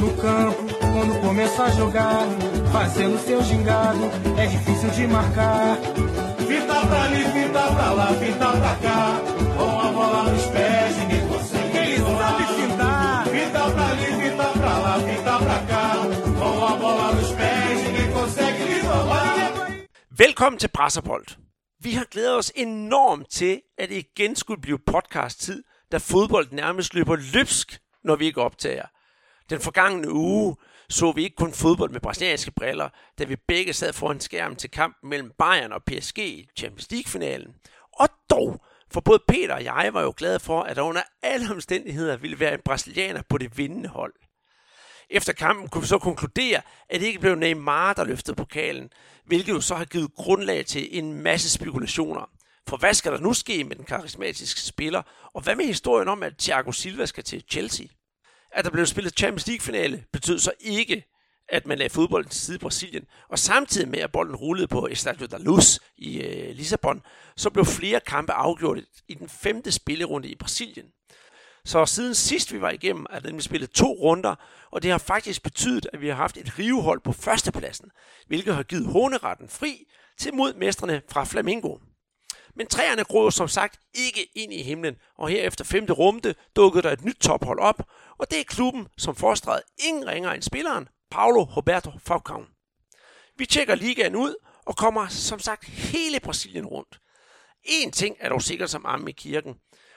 No campo, quando começa a jogar, fazendo seu gingado, é difícil de marcar. Fita pra ali, fita pra lá, fita pra cá, com a bola nos pés, ninguém consegue. Ele sabe fintar. Fita pra ali, fita pra lá, fita pra cá, com a bola nos pés, ninguém consegue lhe roubar. Velkommen til Brasserbold. Vi har glædet os enormt til, at det igen skulle blive podcast-tid, da fodbold nærmest løber løbsk, når vi ikke optager. Den forgangne uge så vi ikke kun fodbold med brasilianske briller, da vi begge sad foran skærmen til kampen mellem Bayern og PSG i Champions League-finalen. Og dog, for både Peter og jeg var jo glade for, at der under alle omstændigheder ville være en brasilianer på det vindende hold. Efter kampen kunne vi så konkludere, at det ikke blev Neymar, der løftede pokalen, hvilket jo så har givet grundlag til en masse spekulationer. For hvad skal der nu ske med den karismatiske spiller, og hvad med historien om, at Thiago Silva skal til Chelsea? At der blev spillet Champions League-finale betød så ikke, at man lagde fodbolden til side i Brasilien, og samtidig med, at bolden rullede på Estadio da Luz i øh, Lissabon, så blev flere kampe afgjort i den femte spillerunde i Brasilien. Så siden sidst vi var igennem, er den nemlig spillet to runder, og det har faktisk betydet, at vi har haft et rivehold på førstepladsen, hvilket har givet håneretten fri til modmestrene fra Flamingo. Men træerne groede som sagt ikke ind i himlen, og her efter femte runde dukkede der et nyt tophold op, og det er klubben, som forestrede ingen ringer end spilleren, Paulo Roberto Falcão. Vi tjekker ligaen ud og kommer som sagt hele Brasilien rundt. En ting er dog sikkert som amme i kirken,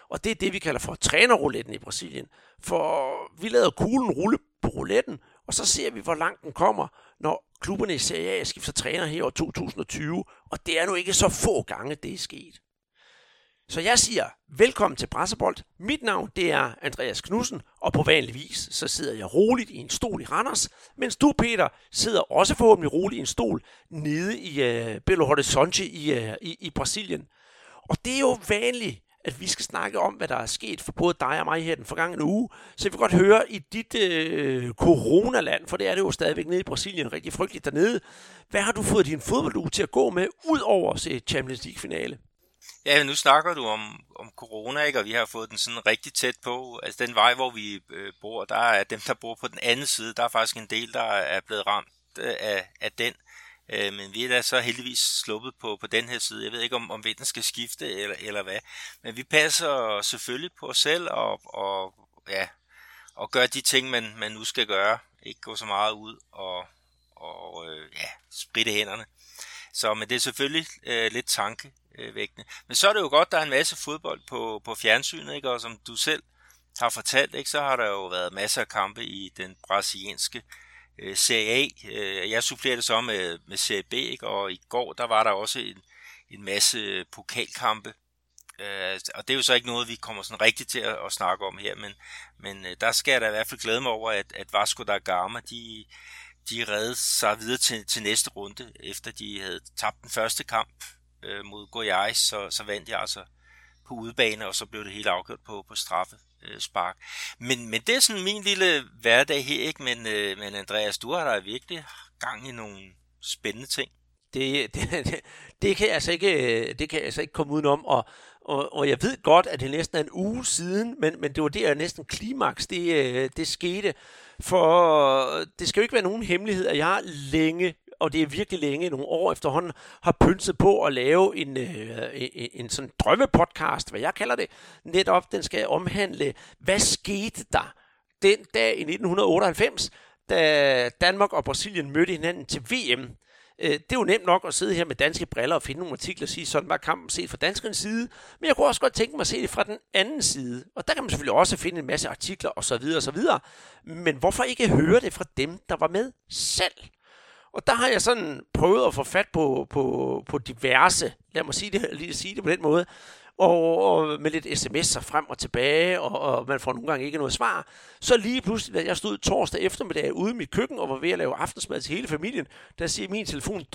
og det er det, vi kalder for trænerrouletten i Brasilien. For vi lader kuglen rulle på rouletten, og så ser vi, hvor langt den kommer, når klubberne i Serie A skifter træner her år 2020, og det er nu ikke så få gange, det er sket. Så jeg siger, velkommen til Brasserbold. Mit navn det er Andreas Knudsen, og på vanlig vis så sidder jeg roligt i en stol i Randers, mens du, Peter, sidder også forhåbentlig roligt i en stol nede i uh, Belo Horizonte i, uh, i, i Brasilien. Og det er jo vanligt, at vi skal snakke om, hvad der er sket for både dig og mig her den forgangne uge. Så vi kan godt høre i dit øh, coronaland, for det er det jo stadigvæk nede i Brasilien, rigtig frygteligt dernede. Hvad har du fået din fodbolduge til at gå med, ud over at se Champions League-finale? Ja, nu snakker du om, om corona, ikke? og vi har fået den sådan rigtig tæt på. Altså den vej, hvor vi øh, bor, der er dem, der bor på den anden side, der er faktisk en del, der er blevet ramt øh, af, af den. Øh, men vi er da så heldigvis sluppet på, på den her side. Jeg ved ikke, om, om vinden skal skifte eller, eller hvad. Men vi passer selvfølgelig på os selv og, og, ja, og gør de ting, man, man nu skal gøre. Ikke gå så meget ud og, og øh, ja, spritte hænderne. Så, men det er selvfølgelig øh, lidt tankevækkende. Men så er det jo godt, der er en masse fodbold på, på fjernsynet, ikke? og som du selv har fortalt, ikke? så har der jo været masser af kampe i den brasilianske øh, Øh, Serie A. Øh, jeg supplerer det så med, med Serie B, ikke? og i går der var der også en, en masse pokalkampe. Øh, og det er jo så ikke noget, vi kommer sådan rigtigt til at, at snakke om her, men, men øh, der skal jeg da i hvert fald glæde mig over, at, at Vasco da Gama, de, de redde sig videre til, til næste runde, efter de havde tabt den første kamp øh, mod Goiás, så, så vandt de altså på udebane, og så blev det helt afgjort på, på straffe øh, spark. Men, men det er sådan min lille hverdag her, ikke? Men, øh, men Andreas, du har da virkelig gang i nogle spændende ting. Det, det, det, det, kan jeg altså ikke, øh, det kan jeg altså ikke komme udenom, og, og, og jeg ved godt, at det næsten er en uge siden, men, men det var der næsten klimaks, det, øh, det skete. For øh, det skal jo ikke være nogen hemmelighed, at jeg længe og det er virkelig længe, nogle år efterhånden, har pynset på at lave en, øh, en, en sådan drømmepodcast, hvad jeg kalder det. Netop, den skal omhandle, hvad skete der den dag i 1998, da Danmark og Brasilien mødte hinanden til VM. Øh, det er jo nemt nok at sidde her med danske briller og finde nogle artikler og sige, sådan var kampen set fra danskernes side. Men jeg kunne også godt tænke mig at se det fra den anden side. Og der kan man selvfølgelig også finde en masse artikler osv. osv. Men hvorfor ikke høre det fra dem, der var med selv? Og der har jeg sådan prøvet at få fat på, på, på diverse, lad mig sige det, lige sige det på den måde, og, og med lidt sms'er frem og tilbage, og, og man får nogle gange ikke noget svar. Så lige pludselig, da jeg stod torsdag eftermiddag ude i mit køkken og var ved at lave aftensmad til hele familien, der siger min telefon,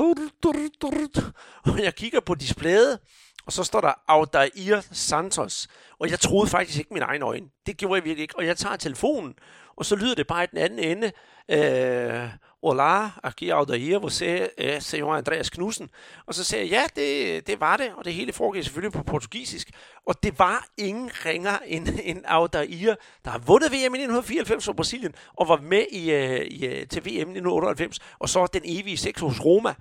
og jeg kigger på displayet, og så står der Audair Santos. Og jeg troede faktisk ikke mine egne øjne. Det gjorde jeg virkelig ikke. Og jeg tager telefonen, og så lyder det bare i den anden ende. Øh, Olá, aqui Aldair, você é senhor øh, Andreas Knudsen. Og så sagde jeg, ja, det, det var det, og det hele foregik selvfølgelig på portugisisk. Og det var ingen ringer end, end Aldair, der har vundet VM i 1994 for Brasilien, og var med i, øh, i, øh, til VM i 1998, og så den evige seks hos Roma.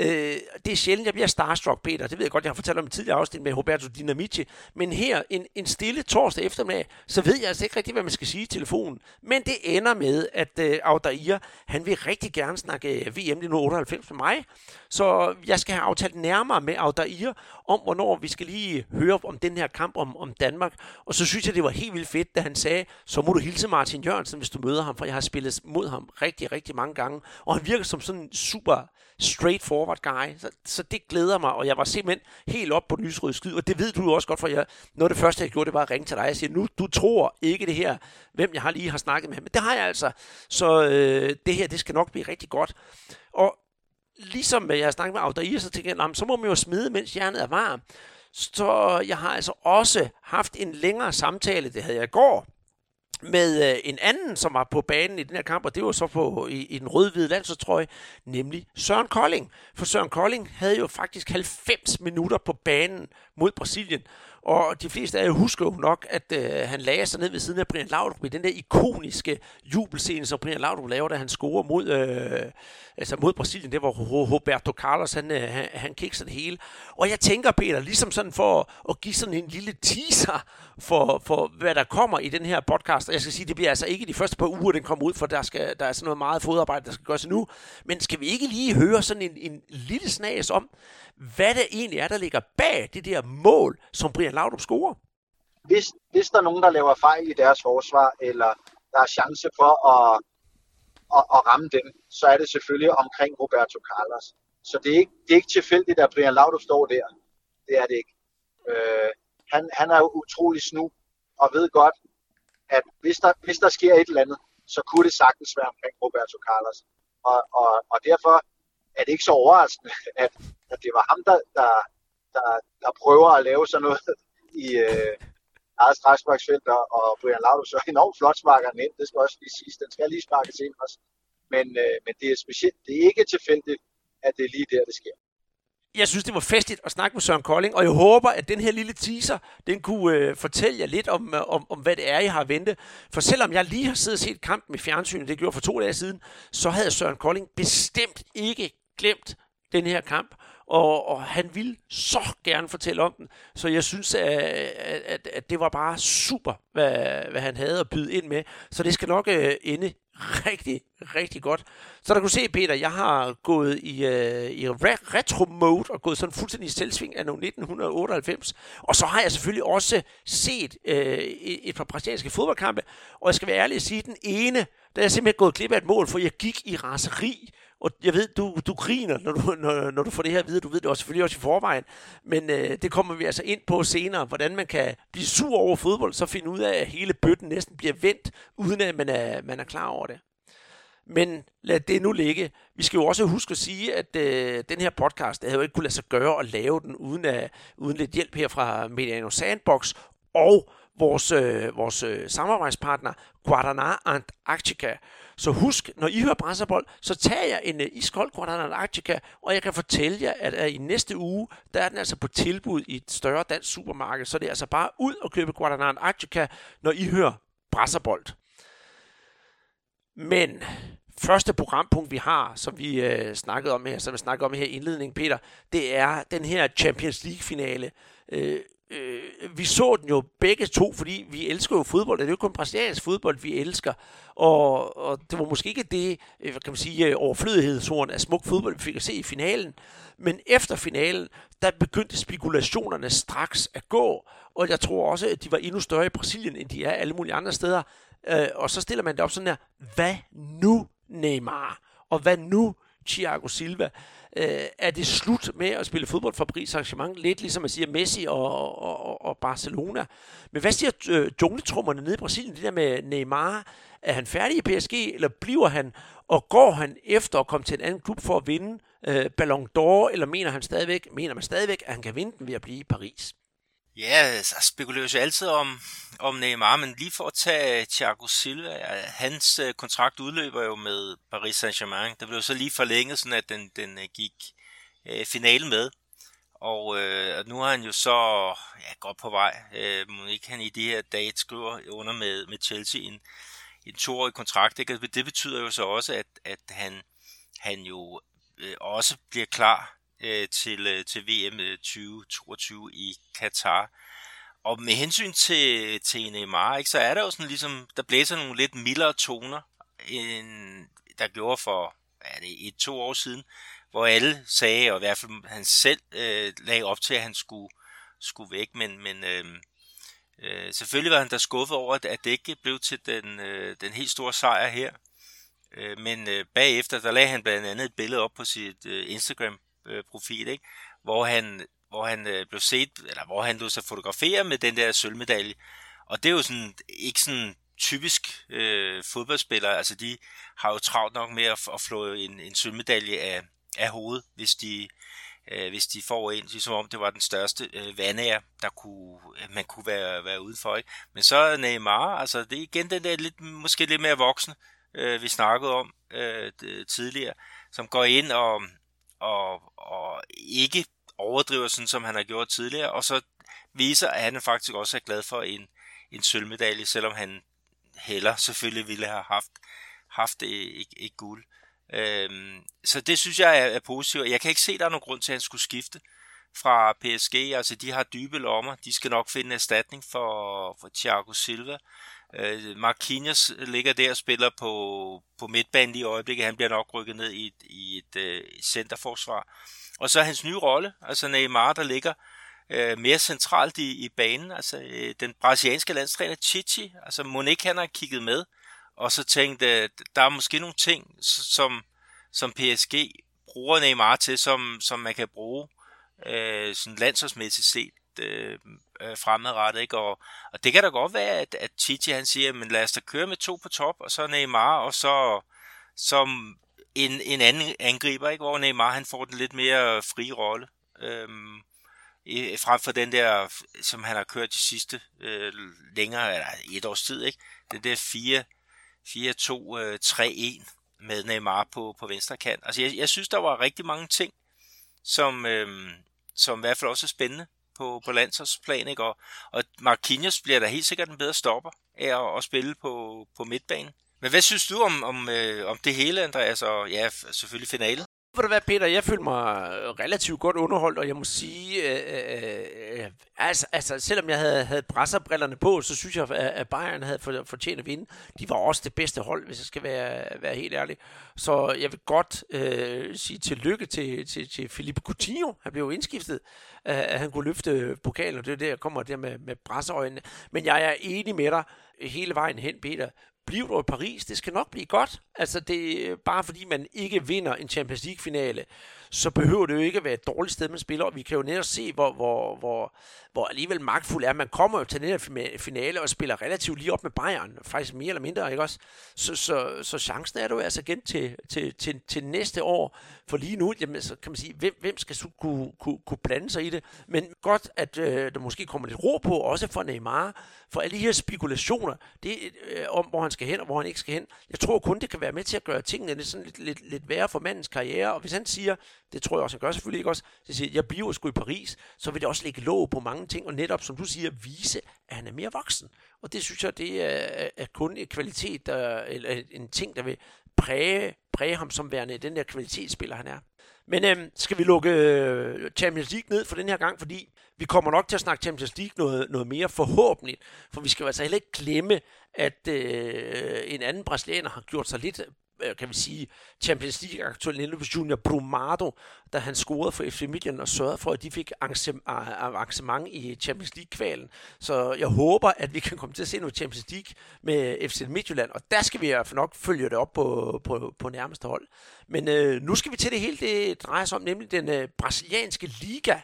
Øh, det er sjældent, jeg bliver starstruck, Peter. Det ved jeg godt, jeg har fortalt om i tidligere afsnit med Roberto Dinamici. Men her, en, en stille torsdag eftermiddag, så ved jeg altså ikke rigtig, hvad man skal sige i telefonen. Men det ender med, at øh, Audair, han vil rigtig gerne snakke øh, VM 1998 med mig. Så jeg skal have aftalt nærmere med Audair om, hvornår vi skal lige høre om den her kamp om, om Danmark. Og så synes jeg, det var helt vildt fedt, da han sagde, så må du hilse Martin Jørgensen, hvis du møder ham, for jeg har spillet mod ham rigtig, rigtig mange gange. Og han virker som sådan en super straightforward guy. Så, så det glæder mig, og jeg var simpelthen helt op på den lysrøde skyd, og det ved du også godt, for jeg, noget af det første, jeg gjorde, det var at ringe til dig og sige, nu, du tror ikke det her, hvem jeg har lige har snakket med, men det har jeg altså. Så øh, det her, det skal nok blive rigtig godt. Og ligesom jeg har snakket med Audair, så tænkte jeg, så må man jo smide, mens jernet er varm. Så jeg har altså også haft en længere samtale, det havde jeg i går, med øh, en anden, som var på banen i den her kamp, og det var så på, i, i den rød-hvide landsholdstrøje, nemlig Søren Kolding. For Søren Kolding havde jo faktisk 90 minutter på banen mod Brasilien, og de fleste af jer husker jo nok, at øh, han lagde sig ned ved siden af Brian Laudrup i den der ikoniske jubelscene, som Brian Laudrup laver, da han scorer mod, øh, altså mod Brasilien. Det var Roberto Carlos, han, øh, han, han kikser det hele. Og jeg tænker, Peter, ligesom sådan for at give sådan en lille teaser for, for hvad der kommer i den her podcast. Og jeg skal sige, det bliver altså ikke de første par uger, den kommer ud, for der, skal, der er sådan noget meget fodarbejde, der skal gøres nu. Men skal vi ikke lige høre sådan en, en lille snas om, hvad det egentlig er, der ligger bag det der mål, som Brian Laudrup scorer? Hvis, hvis der er nogen, der laver fejl i deres forsvar, eller der er chance for at, at, at ramme dem, så er det selvfølgelig omkring Roberto Carlos. Så det er ikke, det er ikke tilfældigt, at Brian Laudrup står der. Det er det ikke. Øh, han, han er utrolig snu og ved godt, at hvis der, hvis der sker et eller andet, så kunne det sagtens være omkring Roberto Carlos. Og, og, og derfor er det ikke så overraskende, at, at det var ham, der, der, der, der prøver at lave sådan noget i øh, eget straksparksfelt, og Brian Laudrup så enormt flot sparker den ind, det skal også lige siges, den skal lige sparkes ind også. Men, øh, men det er specielt, det er ikke tilfældigt, at det er lige der, det sker jeg synes, det var festligt at snakke med Søren Kolding, og jeg håber, at den her lille teaser, den kunne øh, fortælle jer lidt om, øh, om, om, hvad det er, I har ventet. For selvom jeg lige har siddet og set kampen i fjernsynet, det gjorde for to dage siden, så havde Søren Kolding bestemt ikke glemt den her kamp og, og han ville så gerne fortælle om den. Så jeg synes, at, at, at det var bare super, hvad, hvad han havde at byde ind med. Så det skal nok uh, ende rigtig, rigtig godt. Så der kunne se, Peter, jeg har gået i, uh, i retro-mode og gået sådan fuldstændig i selvsving af 1998. Og så har jeg selvfølgelig også set uh, et par brasilianske fodboldkampe. Og jeg skal være ærlig at sige, at den ene, der er jeg simpelthen gået glip af et mål, for jeg gik i raseri og jeg ved, du, du griner, når du, når, når du får det her at vide. Du ved det også, selvfølgelig også i forvejen. Men øh, det kommer vi altså ind på senere, hvordan man kan blive sur over fodbold, så finde ud af, at hele bøtten næsten bliver vendt, uden at man er, man er klar over det. Men lad det nu ligge. Vi skal jo også huske at sige, at øh, den her podcast, det havde jo ikke kunne lade sig gøre at lave den uden, at, uden lidt hjælp her fra Mediano Sandbox og vores, øh, vores øh, samarbejdspartner Guadana Antarctica. Så husk, når I hører Brasserbold, så tager jeg en uh, iskold Guadalajara Antarctica, og jeg kan fortælle jer, at øh, i næste uge, der er den altså på tilbud i et større dansk supermarked. Så det er altså bare ud og købe Guadalajara Antarctica, når I hører Brasserbold. Men første programpunkt, vi har, som vi øh, snakkede om her, som vi snakkede om her i indledningen, Peter, det er den her Champions League-finale. Øh, øh, vi så den jo begge to, fordi vi elsker jo fodbold. Det er jo kun brasiliansk fodbold, vi elsker. Og, og det var måske ikke det, øh, kan man sige, øh, overflødighedshorn af smuk fodbold, vi fik at se i finalen. Men efter finalen, der begyndte spekulationerne straks at gå. Og jeg tror også, at de var endnu større i Brasilien, end de er alle mulige andre steder. Øh, og så stiller man det op sådan her, hvad nu Neymar? Og hvad nu Thiago Silva? Øh, er det slut med at spille fodbold for Paris Saint-Germain? Lidt ligesom man siger Messi og, og, og Barcelona. Men hvad siger øh, jungletrummerne nede i Brasilien? Det der med Neymar. Er han færdig i PSG, eller bliver han? Og går han efter at komme til en anden klub for at vinde øh, Ballon d'Or, eller mener han stadigvæk, mener man stadigvæk, at han kan vinde den ved at blive i Paris? Ja, altså, så spekuleres jo altid om, om Neymar, men lige for at tage Thiago Silva, ja, hans øh, kontrakt udløber jo med Paris Saint-Germain. Det blev så lige forlænget, sådan at den, den øh, gik øh, finalen med. Og øh, nu har han jo så ja, godt på vej. Øh, må ikke han i de her dage skriver under med, med Chelsea en, en toårig kontrakt. Ikke? Altså, det betyder jo så også, at, at han, han jo øh, også bliver klar øh, til, øh, til VM 2022 øh, i Katar. Og med hensyn til, til Neymar, ikke, så er der jo sådan ligesom, der blæser nogle lidt mildere toner, end der gjorde for er det et, to år siden, hvor alle sagde, og i hvert fald han selv øh, lagde op til, at han skulle, skulle væk, men, men øh, øh, selvfølgelig var han da skuffet over, at, det ikke blev til den, øh, den helt store sejr her. Øh, men øh, bagefter, der lagde han blandt andet et billede op på sit øh, Øh, profil, ikke? hvor han, hvor han øh, blev set, eller hvor han lod sig fotografere med den der sølvmedalje. Og det er jo sådan, ikke sådan typisk øh, fodboldspillere, altså de har jo travlt nok med at, at flå en, en sølvmedalje af, af hovedet, hvis de, øh, hvis de får en, ligesom om det var den største øh, vandære, der kunne, øh, man kunne være, være udenfor. Ikke? Men så Neymar, altså det er igen den der lidt, måske lidt mere voksne, øh, vi snakkede om øh, tidligere, som går ind og, og, og ikke overdriver sådan, som han har gjort tidligere, og så viser, at han faktisk også er glad for en, en sølvmedalje, selvom han heller selvfølgelig ville have haft, haft et, et, et guld. Øhm, så det synes jeg er, er positivt. Jeg kan ikke se, at der er nogen grund til, at han skulle skifte fra PSG. Altså, de har dybe lommer. De skal nok finde en erstatning for, for Thiago Silva. Øh, Marquinhos ligger der og spiller på, på midtbanen i øjeblikket. Han bliver nok rykket ned i et, i et, øh, et centerforsvar. Og så hans nye rolle, altså Neymar, der ligger øh, mere centralt i, i banen. Altså øh, den brasilianske landstræner Chichi, altså Monique han har kigget med, og så tænkte, der er måske nogle ting, som, som PSG bruger Neymar til, som, som man kan bruge øh, sådan landsholdsmæssigt set Øh, øh, fremadrettet. Ikke? Og, og det kan da godt være, at, at Chichi han siger, men lad os da køre med to på top, og så Neymar, og så som en, en anden angriber, ikke? hvor Neymar han får den lidt mere fri rolle. Øhm, frem for den der, som han har kørt de sidste øh, længere, eller et års tid, ikke? Den der 4 4-2-3-1 øh, med Neymar på, på venstre kant. Altså jeg, jeg synes, der var rigtig mange ting, som, øh, som i hvert fald også er spændende på, på landsholdsplan, ikke? Og, og Marquinhos bliver da helt sikkert en bedre stopper af at, at spille på, på midtbanen. Men hvad synes du om, om, øh, om det hele, Andreas, og ja, selvfølgelig finalen? Ved det være, Peter, jeg føler mig øh, relativt godt underholdt, og jeg må sige, øh øh, øh, øh, altså, altså, selvom jeg havde, havde brasserbrillerne på, så synes jeg, at Bayern havde fortjent at vinde. De var også det bedste hold, hvis jeg skal være, være helt ærlig. Så jeg vil godt øh, sige tillykke til, til, til Philippe Coutinho. Han blev jo indskiftet, øh, at han kunne løfte pokalen, og det er der, jeg kommer der med, med brasserøjnene. Men jeg er enig med dig hele vejen hen, Peter bliver du i Paris, det skal nok blive godt. Altså, det er bare fordi man ikke vinder en Champions League-finale, så behøver det jo ikke at være et dårligt sted, man spiller. Og vi kan jo netop se, hvor, hvor, hvor, hvor alligevel magtfuld er. Man kommer jo til den her finale og spiller relativt lige op med Bayern. Faktisk mere eller mindre, ikke også? Så, så, så chancen er du altså igen til, til, til, til næste år. For lige nu, jamen, så kan man sige, hvem, hvem skal kunne, kunne, kunne blande sig i det? Men godt, at øh, der måske kommer lidt ro på, også for Neymar. For alle de her spekulationer, det, øh, om hvor han skal hen og hvor han ikke skal hen. Jeg tror kun, det kan være med til at gøre tingene lidt, sådan lidt, lidt, lidt værre for mandens karriere. Og hvis han siger, det tror jeg også, han gør selvfølgelig ikke også, så siger, jeg bliver sgu i Paris, så vil det også lægge låg på mange ting, og netop, som du siger, vise, at han er mere voksen. Og det synes jeg, det er, er kun en kvalitet, der, eller en ting, der vil præge, præge ham som værende den der kvalitetsspiller, han er. Men øhm, skal vi lukke øh, Champions League ned for den her gang, fordi vi kommer nok til at snakke Champions League noget, noget mere forhåbentlig, for vi skal altså heller ikke glemme, at øh, en anden brasilianer har gjort sig lidt kan vi sige, Champions League aktuelt på Junior Brumado, da han scorede for FC Midtjylland og sørgede for, at de fik arrangement i Champions League-kvalen. Så jeg håber, at vi kan komme til at se noget Champions League med FC Midtjylland, og der skal vi nok følge det op på, på, på nærmeste hold. Men øh, nu skal vi til det hele, det drejer sig om, nemlig den øh, brasilianske liga,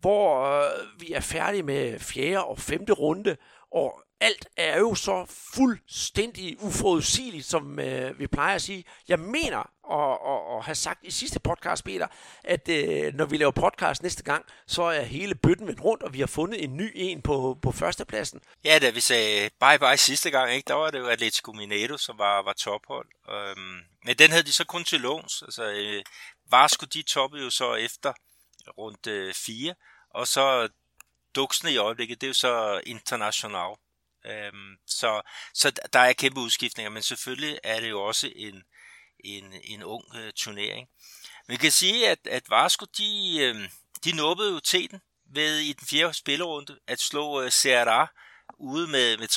hvor øh, vi er færdige med fjerde og femte runde, og alt er jo så fuldstændig uforudsigeligt, som øh, vi plejer at sige. Jeg mener og, og, og have sagt i sidste podcast, Peter, at øh, når vi laver podcast næste gang, så er hele bøtten vendt rundt, og vi har fundet en ny en på, på førstepladsen. Ja, da vi sagde bye bye sidste gang, ikke, der var det jo Atletico Mineiro, som var, var tophold. Øhm, men den havde de så kun til låns. Altså, øh, Vasco, de toppede jo så efter rundt øh, 4, og så duksene i øjeblikket, det er jo så international. Øhm, så, så der er kæmpe udskiftninger, men selvfølgelig er det jo også en, en, en ung øh, turnering. Vi kan sige, at, at Vasco, de, øh, de nåbede jo teten ved i den fjerde spillerunde at slå øh, Serra ude med, med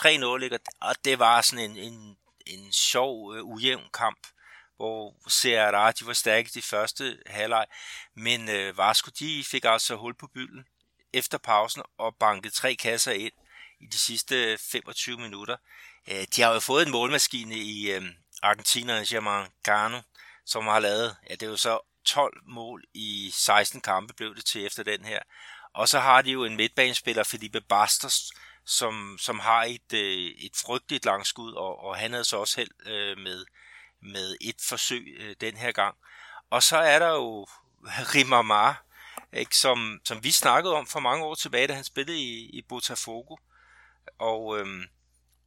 3-0, og det var sådan en, en, en sjov, øh, ujævn kamp, hvor Serra, de var stærke de første halvleg, men øh, Vasco, de fik altså hul på bylden efter pausen og bankede tre kasser ind i de sidste 25 minutter. Øh, de har jo fået en målmaskine i øh, Argentina, Germán som har lavet, ja det er jo så 12 mål i 16 kampe blev det til efter den her. Og så har de jo en midtbanespiller, Felipe Bastos, som, som har et, øh, et frygteligt langskud, og, og han havde så også held øh, med, med et forsøg øh, den her gang. Og så er der jo Rimamar, ikke, som, som vi snakkede om for mange år tilbage, da han spillede i, i Botafogo. Og, øhm,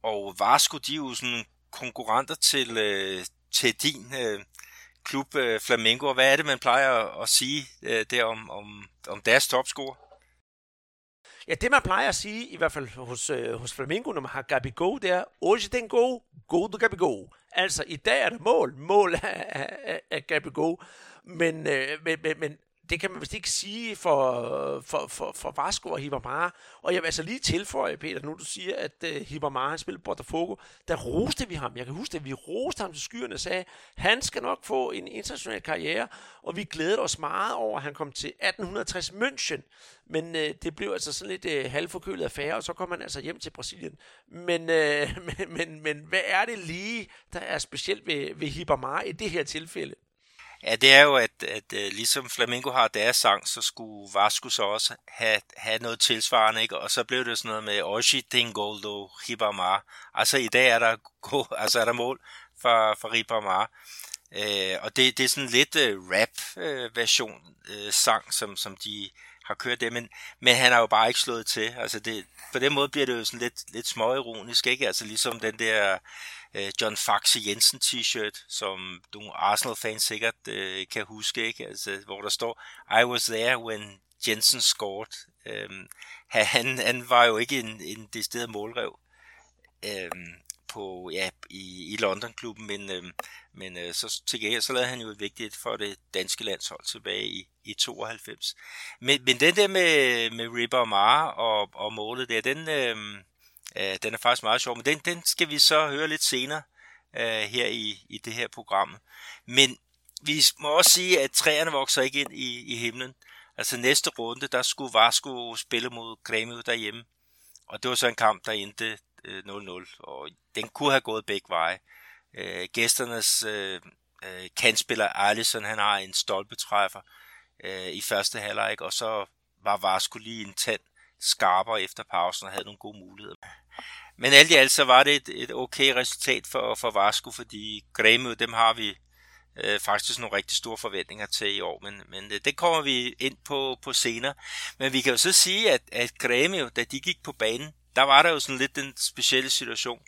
og Vasco, de er jo sådan konkurrenter til, øh, til din øh, klub øh, Flamengo. Hvad er det, man plejer at, at sige øh, der om, om, om deres topscorer? Ja, det man plejer at sige, i hvert fald hos, øh, hos Flamengo, når man har Gabigol, det er, Hoje den go, go do Gabigol. Altså, i dag er det mål, mål af, af, af Gabigol. Men, øh, men, men, men det kan man vist ikke sige for, for, for, for Vasco og Hibamara. Og jeg vil altså lige tilføje, Peter, nu du siger, at øh, uh, Hibamara han spillede Botafogo, der roste vi ham. Jeg kan huske, at vi roste ham til skyerne og sagde, han skal nok få en international karriere, og vi glædede os meget over, at han kom til 1860 München. Men uh, det blev altså sådan lidt uh, halvforkølet affære, og så kom han altså hjem til Brasilien. Men, uh, men, men, men hvad er det lige, der er specielt ved, ved Hibamara i det her tilfælde? Ja, det er jo, at, at, at ligesom Flamingo har deres sang, så skulle Vasco så også have, have noget tilsvarende, ikke? og så blev det sådan noget med Oshi Dingoldo Ribamar. Altså i dag er der, go, altså er der mål for, for Ribamar. Øh, og det, det er sådan lidt øh, rap-version øh, øh, sang, som, som de har kørt det, men, men han har jo bare ikke slået til. Altså det, på den måde bliver det jo sådan lidt, lidt småironisk, ikke? Altså ligesom den der øh, John Faxe Jensen t-shirt, som nogle Arsenal-fans sikkert øh, kan huske, ikke? Altså, hvor der står, I was there when Jensen scored. Øhm, han, han var jo ikke en, en decideret målrev øhm, på, ja, i, i London-klubben, men, øhm, men øh, så til gengæld så lavede han jo et vigtigt for det danske landshold tilbage i, i 92. Men, men den der med, med Ripper og Mara og, og målet der, den, øhm, Øh, den er faktisk meget sjov, men den, den skal vi så høre lidt senere øh, her i, i det her program. Men vi må også sige, at træerne vokser ikke ind i, i himlen. Altså næste runde, der skulle Vasco spille mod Grêmio derhjemme. Og det var så en kamp, der endte øh, 0-0, og den kunne have gået begge veje. Øh, gæsternes øh, øh, kandspiller Alisson, han har en stolpetræffer øh, i første halvleg, og så var Vasco lige en tand skarpere efter pausen og havde nogle gode muligheder. Men alt i alt så var det et, et okay resultat for, for Vasco, fordi Græmø, dem har vi øh, faktisk nogle rigtig store forventninger til i år, men, men det, det kommer vi ind på, på senere. Men vi kan jo så sige, at, at Græmø, da de gik på banen, der var der jo sådan lidt den specielle situation,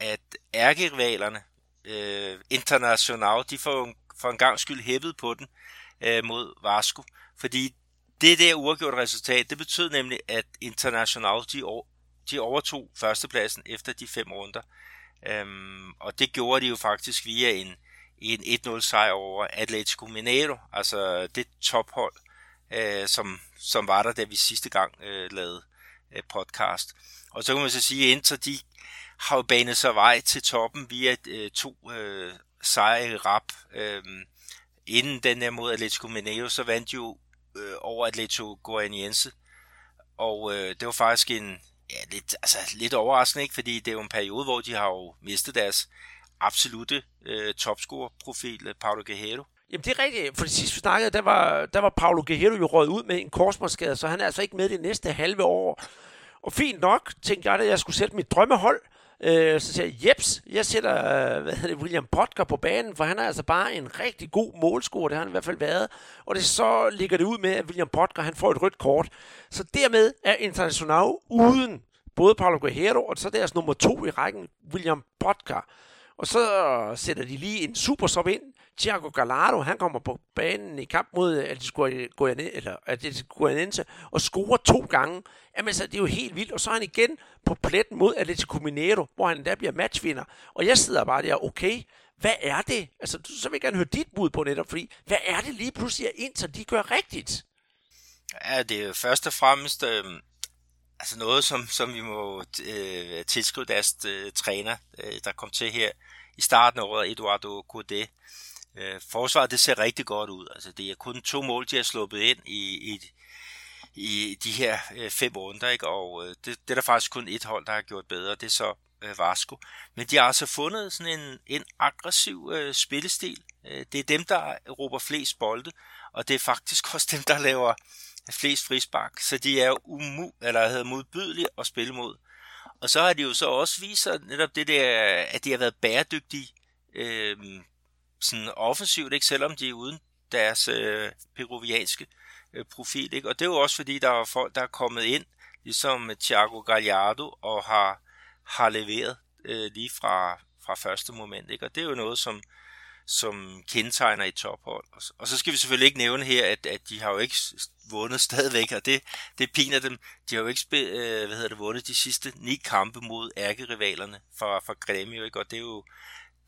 at ærkerivalerne, øh, International, de får for en gang skyld hæppet på den øh, mod Vasco, fordi det der uafgjort resultat, det betød nemlig, at International de, over, de overtog førstepladsen efter de fem runder. Øhm, og det gjorde de jo faktisk via en, en 1-0 sejr over Atletico Mineiro, altså det tophold, øh, som, som var der, da vi sidste gang øh, lavede øh, podcast. Og så kan man så sige, at Inter de har jo banet sig vej til toppen via øh, to øh, sejre i rap. Øh, inden den her mod Atletico Mineiro, så vandt jo øh, over Atletico Goianiense. Og øh, det var faktisk en ja, lidt, altså, lidt overraskende, ikke? fordi det er jo en periode, hvor de har jo mistet deres absolute øh, topscorer-profil, øh, Paulo Guerrero. Jamen det er rigtigt, for det sidste vi snakkede, der var, der var Paulo Guerrero jo røget ud med en korsmålsskade, så han er altså ikke med det næste halve år. Og fint nok, tænkte jeg, at jeg skulle sætte mit drømmehold. Øh, så siger jeg, jeps, jeg sætter øh, hvad hedder det, William Potker på banen, for han er altså bare en rigtig god målscorer, det har han i hvert fald været. Og det så ligger det ud med, at William Potker han får et rødt kort. Så dermed er International uden både Paulo Guerrero og så deres nummer to i rækken, William Potker. Og så sætter de lige en super sub ind. Thiago Gallardo, han kommer på banen i kamp mod Atletico Guianense og scorer to gange. Jamen så det er jo helt vildt. Og så er han igen på pletten mod Atletico Mineiro, hvor han der bliver matchvinder. Og jeg sidder bare der, okay, hvad er det? Altså, så vil jeg gerne høre dit bud på netop, fordi hvad er det lige pludselig, at Inter de gør rigtigt? Ja, det er først og fremmest øh, altså noget, som, som vi må øh, tilskrive deres øh, træner, øh, der kom til her i starten af året, Eduardo Coudet. Øh, forsvaret, det ser rigtig godt ud. Altså, det er kun to mål, de har sluppet ind i, i, i de her øh, fem runder, ikke? og øh, det, det er der faktisk kun et hold, der har gjort bedre, det er så øh, Vasco. Men de har altså fundet sådan en, en aggressiv øh, spillestil. Øh, det er dem, der råber flest bolde, og det er faktisk også dem, der laver flest frispark. Så de er umu eller hedder modbydelige at spille mod. Og så har de jo så også vist sig netop det der, at de har været bæredygtige øh, sådan offensivt, ikke? selvom de er uden deres øh, peruvianske øh, profil. Ikke? Og det er jo også fordi, der er folk, der er kommet ind, ligesom Thiago Gallardo, og har, har leveret øh, lige fra, fra første moment. Ikke? Og det er jo noget, som, som kendetegner i tophold. Og så skal vi selvfølgelig ikke nævne her, at, at de har jo ikke vundet stadigvæk, og det, det piner dem. De har jo ikke spil, øh, hvad hedder det, vundet de sidste ni kampe mod ærkerivalerne fra, fra Grêmio, ikke? og det er jo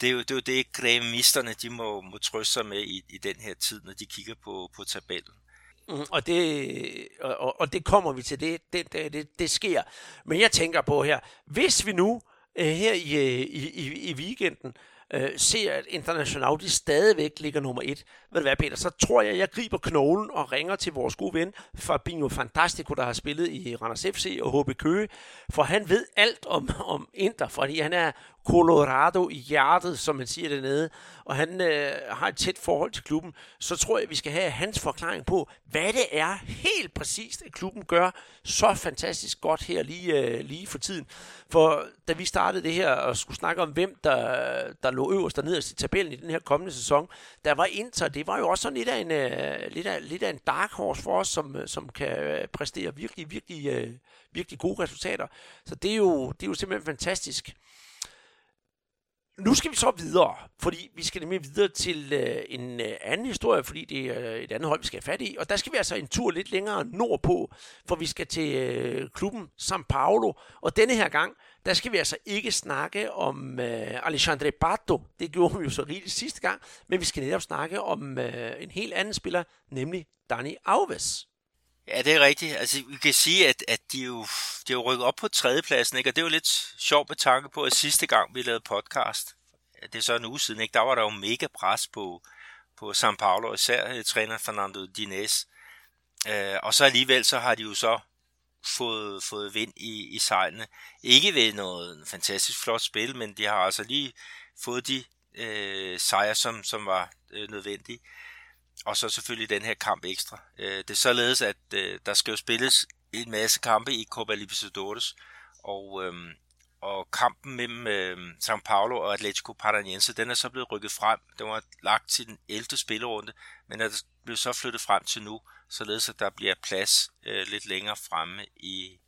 det er jo det, er jo det græmisterne de må, må trøste sig med i, i den her tid, når de kigger på, på tabellen. Mm, og, det, og, og det kommer vi til, det, det, det, det sker. Men jeg tænker på her, hvis vi nu øh, her i, øh, i, i, i weekenden øh, ser, at International de stadigvæk ligger nummer et. Ved du hvad, Peter, så tror jeg, at jeg griber knoglen og ringer til vores gode ven Fabinho Fantastico, der har spillet i Randers FC og HB Køge, for han ved alt om, om Inter, fordi han er Colorado i hjertet, som man siger dernede, og han øh, har et tæt forhold til klubben, så tror jeg, at vi skal have hans forklaring på, hvad det er helt præcist, at klubben gør så fantastisk godt her lige, øh, lige for tiden. For da vi startede det her og skulle snakke om, hvem der, der lå øverst og nederst i tabellen i den her kommende sæson, der var Inter, det var jo også sådan lidt af en, uh, lidt af, lidt af en dark horse for os, som, øh, som kan øh, præstere virkelig, virkelig, uh, virkelig gode resultater. Så det er jo, det er jo simpelthen fantastisk. Nu skal vi så videre, fordi vi skal nemlig videre til øh, en øh, anden historie, fordi det er et andet hold, vi skal have fat i. Og der skal vi altså en tur lidt længere nordpå, for vi skal til øh, klubben São Paulo. Og denne her gang, der skal vi altså ikke snakke om øh, Alexandre Pato. Det gjorde vi jo så rigeligt sidste gang. Men vi skal netop snakke om øh, en helt anden spiller, nemlig Dani Alves. Ja, det er rigtigt. Altså, vi kan sige, at, at de, jo, de er jo rykket op på tredjepladsen, ikke? og det er jo lidt sjovt med tanke på, at sidste gang vi lavede podcast, det er så en uge siden, ikke? der var der jo mega pres på, på São Paulo, især øh, træner Fernando Diniz. Øh, og så alligevel, så har de jo så fået, fået vind i, i sejlene. Ikke ved noget fantastisk flot spil, men de har altså lige fået de øh, sejre, som, som var øh, nødvendige og så selvfølgelig den her kamp ekstra. Øh, det er således, at øh, der skal jo spilles en masse kampe i Copa Libertadores, og, øh, og kampen mellem øh, São Paulo og Atletico Paranaense, den er så blevet rykket frem. Den var lagt til den 11. spillerunde, men er blevet så flyttet frem til nu, således at der bliver plads øh, lidt længere fremme i,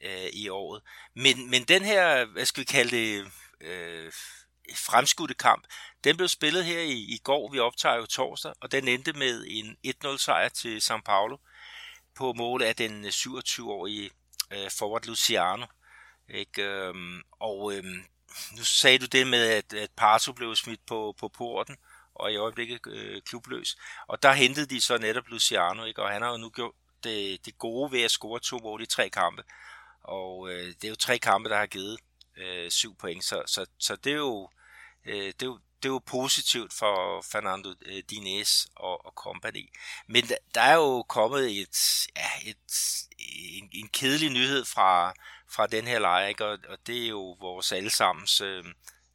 øh, i året. Men, men den her, hvad skal vi kalde det, øh, fremskudte kamp, den blev spillet her i, i går, vi optager jo torsdag, og den endte med en 1-0 sejr til São Paulo på mål af den øh, 27-årige øh, forward Luciano. Ikke? Øhm, og øhm, nu sagde du det med, at, at Parto blev smidt på, på porten, og i øjeblikket øh, klubløs. Og der hentede de så netop Luciano, ikke? og han har jo nu gjort det, det gode ved at score to mål i tre kampe. Og øh, det er jo tre kampe, der har givet øh, syv point, så, så, så det er jo øh, det, er jo, det er jo positivt for Fernando øh, Dines og, og company. Men der, der er jo kommet et, ja, et, en, en kedelig nyhed fra, fra den her lejr, ikke? Og, og det er jo vores allesammens øh,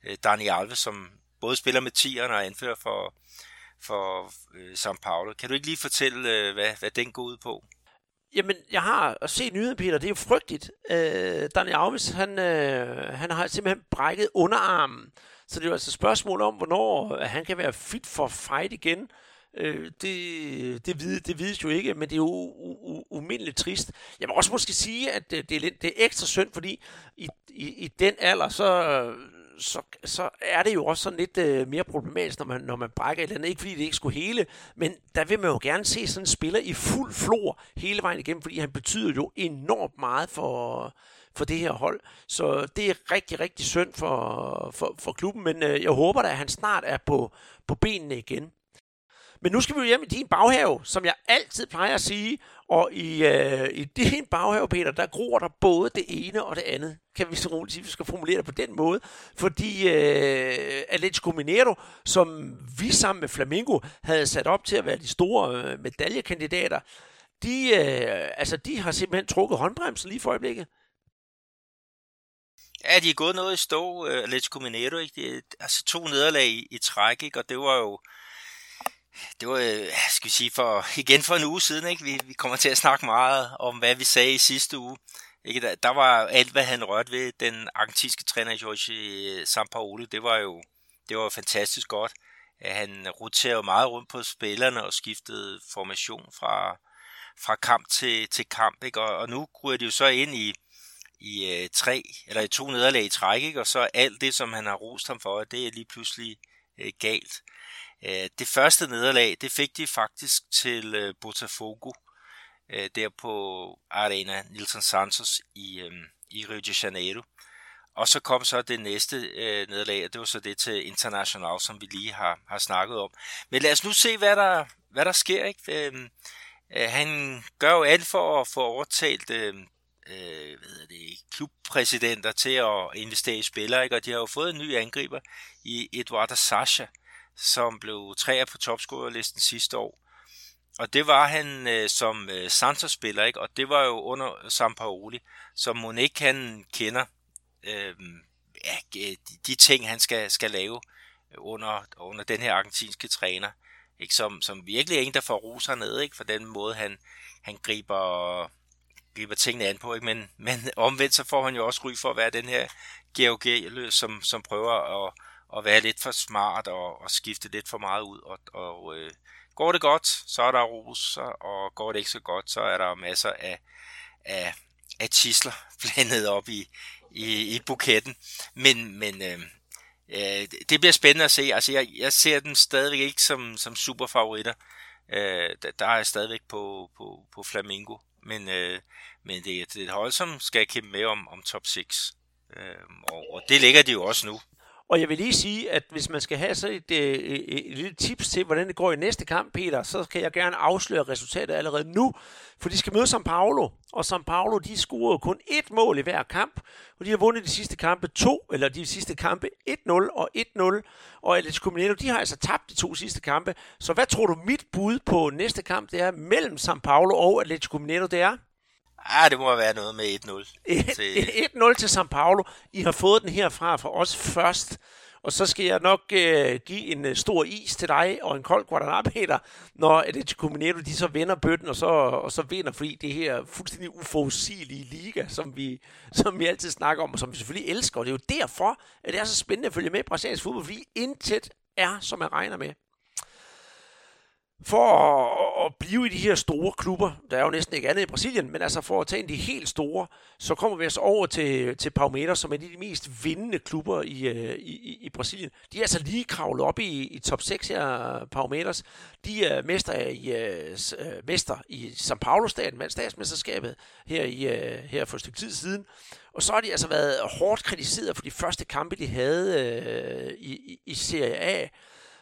øh Dani Alves, som både spiller med tieren og anfører for, for øh, São Paulo. Kan du ikke lige fortælle, øh, hvad, hvad den går ud på? Jamen, jeg har set nyheden, Peter. Det er jo frygteligt. Øh, Daniel Alves, han, øh, han har simpelthen brækket underarmen. Så det er jo altså et spørgsmål om, hvornår øh, han kan være fit for fight igen. Øh, det, det, vides, det vides jo ikke, men det er jo umindeligt trist. Jeg vil også måske sige, at det, det, er, lidt, det er ekstra synd, fordi i, i, i den alder, så, øh, så, så er det jo også sådan lidt øh, mere problematisk, når man, når man brækker et eller andet. Ikke fordi det ikke skulle hele, men der vil man jo gerne se sådan en spiller i fuld flor hele vejen igennem, fordi han betyder jo enormt meget for, for det her hold. Så det er rigtig, rigtig synd for, for, for klubben, men øh, jeg håber da, at han snart er på, på benene igen. Men nu skal vi jo hjem i din baghave, som jeg altid plejer at sige. Og i, øh, i din baghave, Peter, der gror der både det ene og det andet. Kan vi så roligt sige, at vi skal formulere det på den måde. Fordi øh, Atletico Mineiro, som vi sammen med Flamingo havde sat op til at være de store øh, medaljekandidater, de, øh, altså, de har simpelthen trukket håndbremsen lige for øjeblikket. Ja, de er gået noget i stå, øh, uh, Atletico Mineiro, ikke? De, altså to nederlag i, i træk, ikke? og det var jo det var, øh, skal vi sige, for, igen for en uge siden, ikke? Vi, vi kommer til at snakke meget om, hvad vi sagde i sidste uge. Ikke? Der, der var alt, hvad han rørte ved den argentinske træner Jorge Sampaoli, det var jo det var fantastisk godt. Han roterede meget rundt på spillerne og skiftede formation fra, fra kamp til, til kamp, ikke? Og, og nu ryger de jo så ind i, i øh, tre, eller i to nederlag i træk, ikke? og så alt det, som han har rost ham for, det er lige pludselig øh, galt. Øh, det første nederlag, det fik de faktisk til øh, Botafogo, øh, der på Arena Nilson Santos i, i Rio de Janeiro. Og så kom så det næste øh, nederlag, og det var så det til International, som vi lige har, har snakket om. Men lad os nu se, hvad der, hvad der sker. Ikke? Øh, øh, han gør jo alt for at få overtalt øh, øh, hvad det, klubpræsidenter til at investere i spillere, ikke? og de har jo fået en ny angriber i Eduardo Sasha, som blev træer på topscorerlisten sidste år. Og det var han øh, som øh, Santos-spiller, ikke? og det var jo under Sampaoli, som Monique han kender øh, ja, de, de ting, han skal, skal lave under, under den her argentinske træner, ikke? Som, som virkelig er en, der får roser ned, ikke? for den måde, han, han griber, griber tingene an på. Ikke? Men, men omvendt så får han jo også ry for at være den her GOG, som, som prøver at at være lidt for smart og, og skifte lidt for meget ud. Og, og øh, går det godt, så er der roser, og går det ikke så godt, så er der masser af, af, af tisler blandet op i, i, i buketten. Men, men øh, øh, det bliver spændende at se. Altså, jeg, jeg ser dem stadigvæk ikke som, som superfavoritter. Øh, der, der er jeg stadigvæk på, på, på Flamingo. Men, øh, men det, det er et hold, som skal kæmpe med om, om top 6. Øh, og, og det ligger de jo også nu. Og jeg vil lige sige, at hvis man skal have så et, et, et, et lille tips til, hvordan det går i næste kamp, Peter, så kan jeg gerne afsløre resultatet allerede nu. For de skal møde São Paulo, og São Paulo, de scorer kun ét mål i hver kamp, og de har vundet de sidste kampe 2, eller de sidste kampe 1-0 og 1-0, og Atletico Mineiro, de har altså tabt de to sidste kampe. Så hvad tror du mit bud på næste kamp, det er mellem São Paulo og Atletico Mineiro, det er? Ah, det må være noget med 1-0. Til... 1-0 til São Paulo. I har fået den herfra fra os først. Og så skal jeg nok øh, give en øh, stor is til dig og en kold Guadalajara, når Atletico Mineiro de så vender bøtten og så, og så vinder, fordi det her fuldstændig uforudsigelige liga, som vi, som vi altid snakker om, og som vi selvfølgelig elsker. Og det er jo derfor, at det er så spændende at følge med i brasiliansk fodbold, fordi intet er, som jeg regner med for at, blive i de her store klubber, der er jo næsten ikke andet i Brasilien, men altså for at tage en de helt store, så kommer vi altså over til, til Palmeiras, som er de mest vindende klubber øh, i, i, i Brasilien. De er altså lige kravlet op i, i top 6 her, Palmeiras. De er mester i, øh, uh, øh, mester i São Paulo-staten, vandt statsmesterskabet her, i, uh, her for et stykke tid siden. Og så har de altså været hårdt kritiseret for de første kampe, de havde uh, i, i, i Serie A.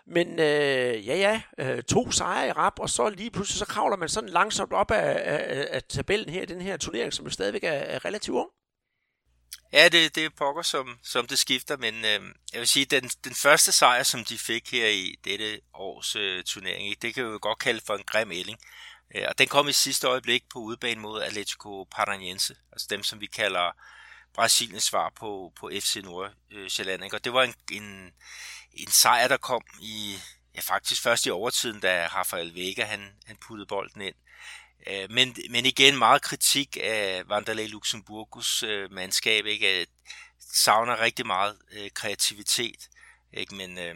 Men øh, ja, ja, øh, to sejre i rap, og så lige pludselig så kravler man sådan langsomt op af, af, af tabellen her, i den her turnering, som jo stadigvæk er, er relativt ung. Ja, det, det er pokker, som, som det skifter, men øh, jeg vil sige, den, den første sejr, som de fik her i dette års øh, turnering, det kan vi jo godt kalde for en grim ælling. Øh, og den kom i sidste øjeblik på udebane mod Atletico Paranaense, altså dem, som vi kalder Brasiliens svar på, på FC Nordsjælland. Ikke? og det var en, en, en sejr, der kom i, ja faktisk først i overtiden, da Rafael Vega han, han puttede bolden ind. Øh, men, men igen meget kritik af Vanderlei Luxemburgus øh, mandskab, ikke? At savner rigtig meget øh, kreativitet, ikke? men øh,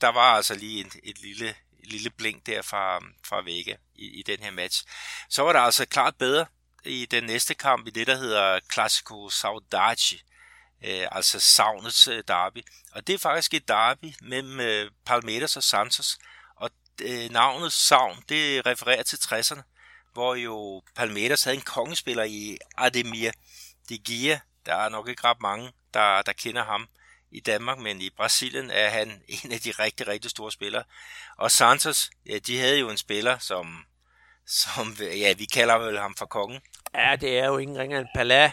der var altså lige et, et lille, et lille blink der fra, fra Vega i, i den her match. Så var der altså klart bedre i den næste kamp i det, der hedder Classico Saudade, øh, altså savnets øh, derby. Og det er faktisk et derby mellem øh, Palmeiras og Santos, og øh, navnet savn, det refererer til 60'erne, hvor jo Palmeiras havde en kongespiller i Ademir de Gia. Der er nok ikke ret mange, der, der kender ham i Danmark, men i Brasilien er han en af de rigtig, rigtig store spillere. Og Santos, ja, de havde jo en spiller, som, som ja, vi kalder vel ham for kongen. Ja, det er jo ingen ringer end Pala.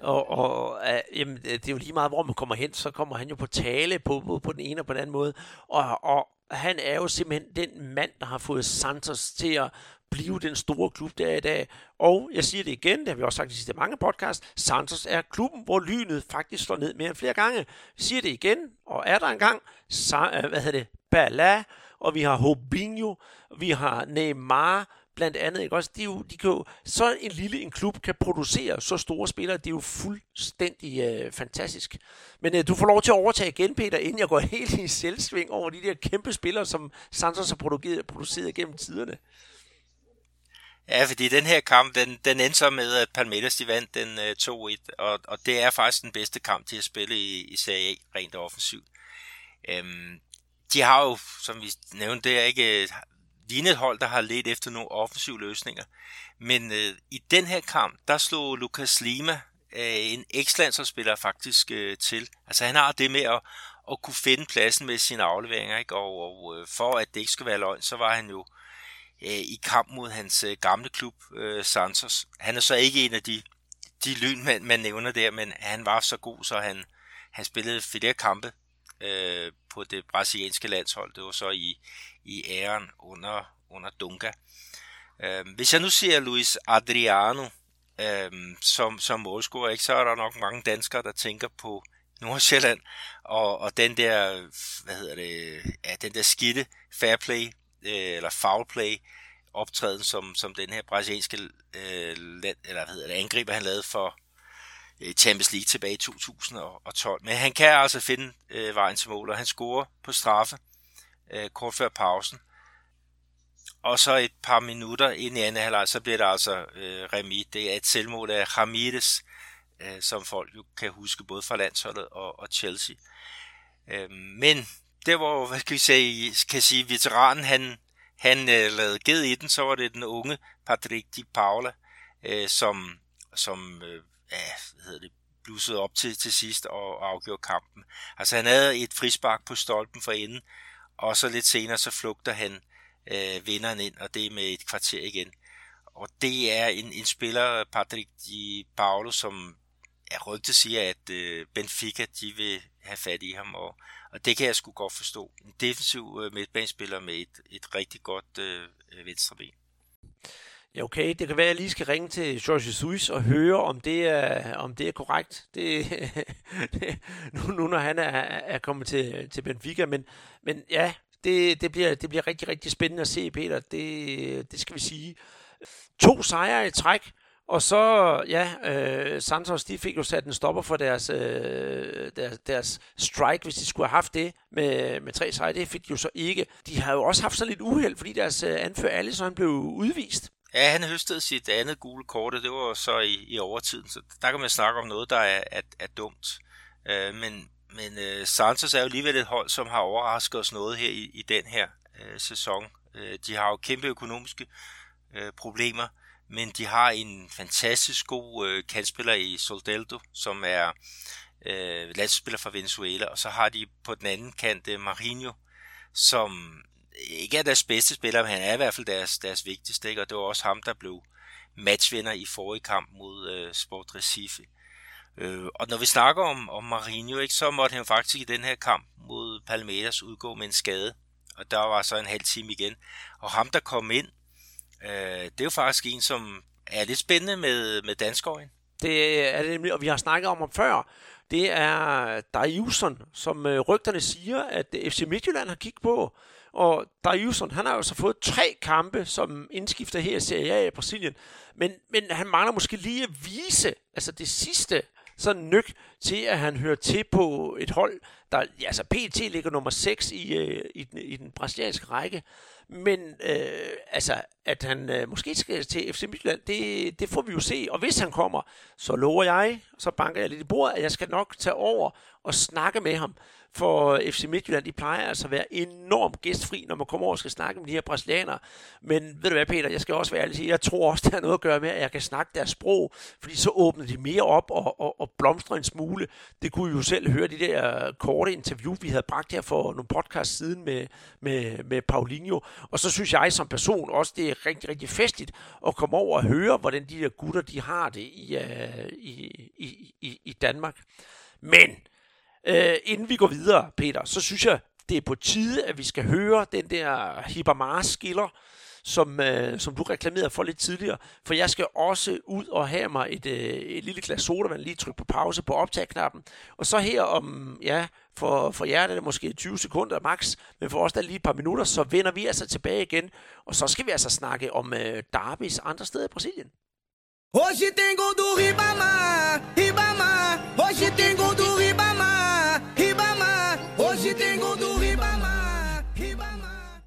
Og, og øh, jamen, øh, det er jo lige meget, hvor man kommer hen, så kommer han jo på tale på, på, på den ene og på den anden måde. Og, og han er jo simpelthen den mand, der har fået Santos til at blive den store klub, der er i dag. Og jeg siger det igen, det har vi også sagt i sidste mange podcast, Santos er klubben, hvor lynet faktisk slår ned mere end flere gange. Jeg siger det igen, og er der engang, så, øh, hvad hedder det, Bala, og vi har Hobinho, vi har Neymar, blandt andet, ikke også? De, jo, de kan jo, så en lille en klub kan producere så store spillere, det er jo fuldstændig øh, fantastisk. Men øh, du får lov til at overtage igen, Peter, inden jeg går helt i selvsving over de der kæmpe spillere, som Santos har produceret, produceret gennem tiderne. Ja, fordi den her kamp, den, den endte så med, at Palmeiras de vandt den øh, 2-1, og, og det er faktisk den bedste kamp til at spille i, i Serie A, rent offensivt. Øhm, de har jo, som vi nævnte, der ikke lignet et hold, der har let efter nogle offensive løsninger. Men øh, i den her kamp, der slog Lukas Lima, øh, en ekslandsholdsspiller faktisk øh, til. Altså han har det med at, at kunne finde pladsen med sine afleveringer, ikke? og, og øh, for at det ikke skal være løgn, så var han jo øh, i kamp mod hans øh, gamle klub, øh, Santos. Han er så ikke en af de, de lyn, man, man nævner der, men han var så god, så han, han spillede flere kampe øh, på det brasilianske landshold. Det var så i, i æren under, under Dunga. Øh, hvis jeg nu siger Luis Adriano øh, som, som målscorer, ikke, så er der nok mange danskere, der tænker på Nordsjælland, og, og den der, hvad hedder det, ja, den der skidte fair play, øh, eller foul play, optræden, som, som den her brasilianske øh, land, eller hvad hedder det, angriber, han lavede for øh, Champions League tilbage i 2012. Men han kan altså finde øh, vejen til mål, og han scorer på straffe øh, kort før pausen. Og så et par minutter ind i anden halvleg, så bliver der altså øh, remi. Det er et selvmål af Ramirez, øh, som folk jo kan huske både fra landsholdet og, og Chelsea. Øh, men det var, hvad kan vi sige, kan sige veteranen, han, han øh, lavede ged i den, så var det den unge Patrick Di Paula, øh, som, som øh, ja, hvad hedder det, blussede op til, til sidst og afgjorde kampen. Altså han havde et frispark på stolpen for enden, og så lidt senere så flugter han øh, vinderen ind, og det er med et kvarter igen. Og det er en, en spiller, Patrick Di Paolo, som er rygtet siger, at øh, Benfica de vil have fat i ham, og, og det kan jeg sgu godt forstå. En defensiv øh, midtbanespiller med et, et rigtig godt øh, øh venstre ben. Ja, okay. Det kan være, at jeg lige skal ringe til George Jesus og høre, om det er, om det er korrekt. Det, det, nu, nu, når han er, er kommet til, til Benfica. Men, men ja, det, det, bliver, det bliver rigtig, rigtig spændende at se, Peter. Det, det skal vi sige. To sejre i træk. Og så, ja, øh, Santos, de fik jo sat en stopper for deres, øh, deres, deres strike, hvis de skulle have haft det med, med tre sejre. Det fik de jo så ikke. De har jo også haft så lidt uheld, fordi deres øh, anfører Alisson blev udvist. Ja, han høstede sit andet gule kort, og det var så i, i overtiden, så der kan man snakke om noget, der er, er, er dumt. Øh, men men øh, Santos er jo alligevel et hold, som har overrasket os noget her i, i den her øh, sæson. Øh, de har jo kæmpe økonomiske øh, problemer, men de har en fantastisk god øh, kandspiller i Soldeldo, som er øh, landsspiller fra Venezuela, og så har de på den anden kant øh, Marinho, som ikke er deres bedste spiller, men han er i hvert fald deres, deres vigtigste, ikke? og det var også ham, der blev matchvinder i forrige kamp mod øh, Sport Recife. Øh, og når vi snakker om, om Marinho, ikke, så måtte han faktisk i den her kamp mod Palmeiras udgå med en skade, og der var så en halv time igen. Og ham, der kom ind, øh, det er jo faktisk en, som er lidt spændende med, med danskøjen. Det er det nemlig, og vi har snakket om ham før. det er Dariuson, som øh, rygterne siger, at FC Midtjylland har kigget på. Og Dariuson, han har jo så fået tre kampe som indskifter her i Serie A i Brasilien. Men, men han mangler måske lige at vise, altså det sidste sådan nyk til, at han hører til på et hold, der ja, altså PT ligger nummer 6 i, øh, i, den, i den brasilianske række. Men øh, altså, at han øh, måske skal til FC Midtjylland, det, det får vi jo se. Og hvis han kommer, så lover jeg, så banker jeg lidt i bordet, at jeg skal nok tage over og snakke med ham for FC Midtjylland, de plejer altså at være enormt gæstfri, når man kommer over og skal snakke med de her brasilianere. Men ved du hvad, Peter, jeg skal også være ærlig jeg tror også, det har noget at gøre med, at jeg kan snakke deres sprog, fordi så åbner de mere op og, og, og blomstrer en smule. Det kunne I jo selv høre de der korte interview, vi havde bragt her for nogle podcast siden med, med, med Paulinho. Og så synes jeg som person også, det er rigtig, rigtig festligt at komme over og høre, hvordan de der gutter, de har det i, uh, i, i, i, i Danmark. Men Øh, inden vi går videre, Peter, så synes jeg, det er på tide, at vi skal høre den der Hibamar-skiller, som, øh, som du reklamerede for lidt tidligere. For jeg skal også ud og have mig et, øh, et lille glas sodavand, lige trykke på pause på optagknappen. Og så her om, ja, for, for jer er det måske 20 sekunder max, men for os der lige et par minutter, så vender vi altså tilbage igen. Og så skal vi altså snakke om øh, Darbys andre steder i Brasilien. Hoje tem gol do Ribamar, Ribamar. Hoje tem gol do Ribamar, Ribamar. Hoje tem gol do Ribamar, Ribamar.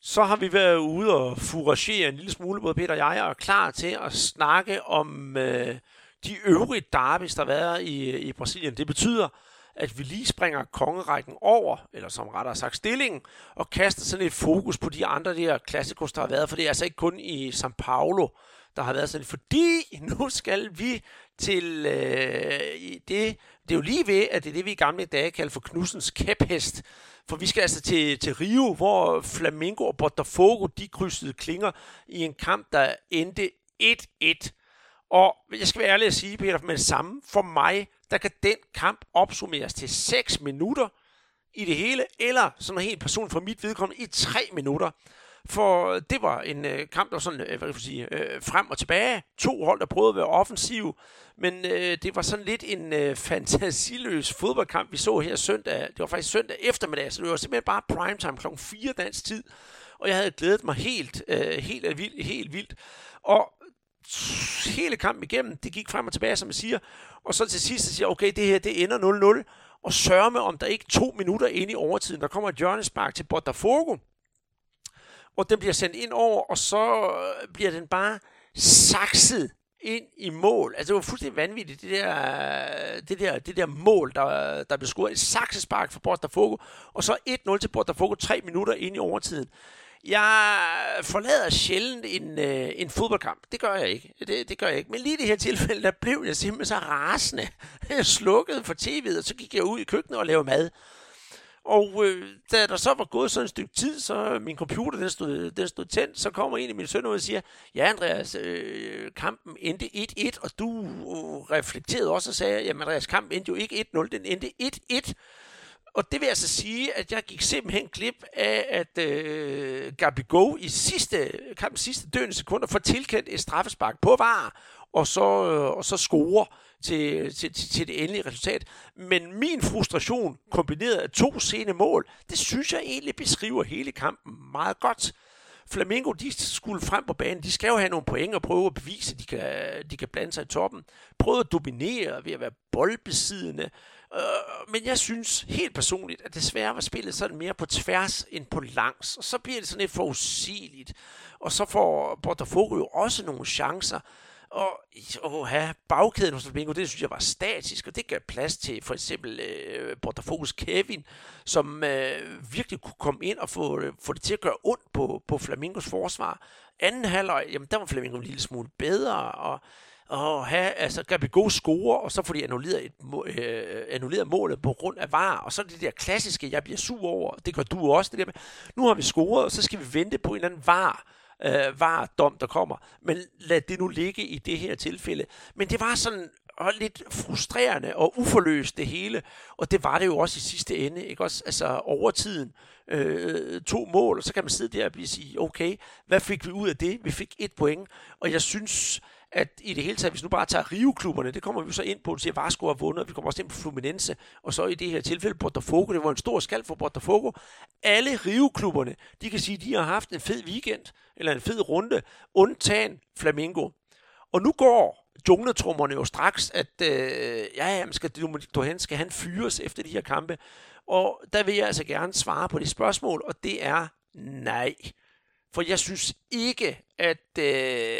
Så har vi været ude og furagere en lille smule, både Peter og jeg, og er klar til at snakke om øh, de øvrige derbis, der har været i, i Brasilien. Det betyder, at vi lige springer kongerækken over, eller som rettere sagt stillingen, og kaster sådan et fokus på de andre der klassikos, der har været, for det er altså ikke kun i São Paulo, der har været sådan, fordi nu skal vi til øh, det, det er jo lige ved, at det er det, vi i gamle dage kaldte for Knudsens kæphest, for vi skal altså til, til Rio, hvor Flamengo og Botafogo, de krydsede klinger i en kamp, der endte 1-1. Og jeg skal være ærlig at sige, Peter, med det samme, for mig, der kan den kamp opsummeres til 6 minutter i det hele, eller som en helt person for mit vedkommende i 3 minutter. For det var en øh, kamp, der var sådan, øh, hvad kan jeg sige, øh, frem og tilbage. To hold, der prøvede at være offensiv, men øh, det var sådan lidt en øh, fantasiløs fodboldkamp, vi så her søndag. Det var faktisk søndag eftermiddag, så det var simpelthen bare primetime kl. 4 dansk tid. Og jeg havde glædet mig helt, øh, helt, vildt, helt vildt. Og hele kampen igennem, det gik frem og tilbage, som jeg siger. Og så til sidst, så siger jeg, okay, det her, det ender 0-0. Og sørge med, om der ikke to minutter ind i overtiden, der kommer et hjørnespark til Botafogo og den bliver sendt ind over, og så øh, bliver den bare sakset ind i mål. Altså det var fuldstændig vanvittigt, det der, øh, det der, det der mål, der, der blev scoret. Et saksespark for Botafogo, og så 1-0 til Botafogo, tre minutter ind i overtiden. Jeg forlader sjældent en, øh, en fodboldkamp. Det gør jeg ikke. Det, det gør jeg ikke. Men lige i det her tilfælde, der blev jeg simpelthen så rasende. Jeg slukkede for tv'et, og så gik jeg ud i køkkenet og lavede mad. Og øh, da der så var gået sådan et stykke tid, så min computer den stod, den stod tændt, så kommer en af mine sønner ud og siger, ja Andreas, øh, kampen endte 1-1, og du øh, reflekterede også og sagde, jamen Andreas, kampen endte jo ikke 1-0, den endte 1-1. Og det vil altså sige, at jeg gik simpelthen klip af, at øh, Gabi Go i sidste, kampens sidste døende sekunder får tilkendt et straffespark på var, og så, øh, og så scorer til, til, til det endelige resultat. Men min frustration, kombineret af to sene mål, det synes jeg egentlig beskriver hele kampen meget godt. Flamingo, de skulle frem på banen. De skal jo have nogle point og prøve at bevise, at de kan, de kan blande sig i toppen. Prøve at dominere ved at være boldbesiddende. Øh, men jeg synes helt personligt, at desværre var spillet sådan mere på tværs end på langs. Og så bliver det sådan lidt forudsigeligt. Og så får Botafogo jo også nogle chancer. Og at have bagkæden hos Flamingo, det synes jeg var statisk, og det gav plads til for eksempel øh, Botafogos Kevin, som øh, virkelig kunne komme ind og få, øh, få det til at gøre ondt på, på Flamingos forsvar. Anden halvleg, jamen der var Flamingo en lille smule bedre, og og have, altså gode score, og så får de annulleret, et, øh, annulleret målet på grund af var, og så er det der klassiske, jeg bliver sur over, det gør du også, det der med, nu har vi scoret, og så skal vi vente på en eller anden var, øh, var dom, der kommer. Men lad det nu ligge i det her tilfælde. Men det var sådan og lidt frustrerende og uforløst det hele, og det var det jo også i sidste ende, ikke også? Altså overtiden, øh, to mål, og så kan man sidde der og sige, okay, hvad fik vi ud af det? Vi fik et point, og jeg synes, at i det hele taget, hvis nu bare tager Rio-klubberne, det kommer vi så ind på, du siger, Vasco har vundet, vi kommer også ind på Fluminense, og så i det her tilfælde Botafogo, det var en stor skald for Botafogo. Alle Rio-klubberne, de kan sige, at de har haft en fed weekend, eller en fed runde, undtagen Flamingo. Og nu går jungletrummerne jo straks, at øh, ja, ja, skal, du hen, skal han fyres efter de her kampe? Og der vil jeg altså gerne svare på det spørgsmål, og det er nej. For jeg synes ikke, at, øh,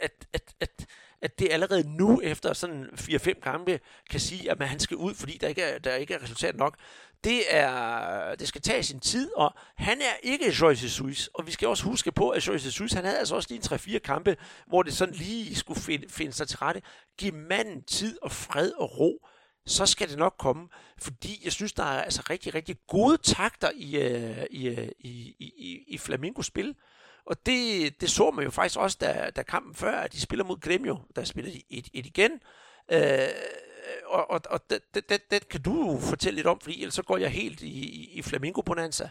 at, at, at, at det allerede nu, efter sådan 4-5 kampe, kan sige, at man, han skal ud, fordi der ikke er, der ikke er resultat nok. Det, er, det skal tage sin tid, og han er ikke Joyce Jesus. Og vi skal også huske på, at Joyce Jesus, han havde altså også lige en 3-4 kampe, hvor det sådan lige skulle finde, finde sig til rette. Giv manden tid og fred og ro så skal det nok komme, fordi jeg synes, der er altså rigtig, rigtig gode takter i, øh, øh, i, i, i, i Flamingos spil. Og det, det så man jo faktisk også, da, da kampen før, at de spiller mod Gremio, der spiller de et, et igen. Øh, og og, og det, det, det, kan du fortælle lidt om, fordi ellers så går jeg helt i, i, i Flamingo Bonanza.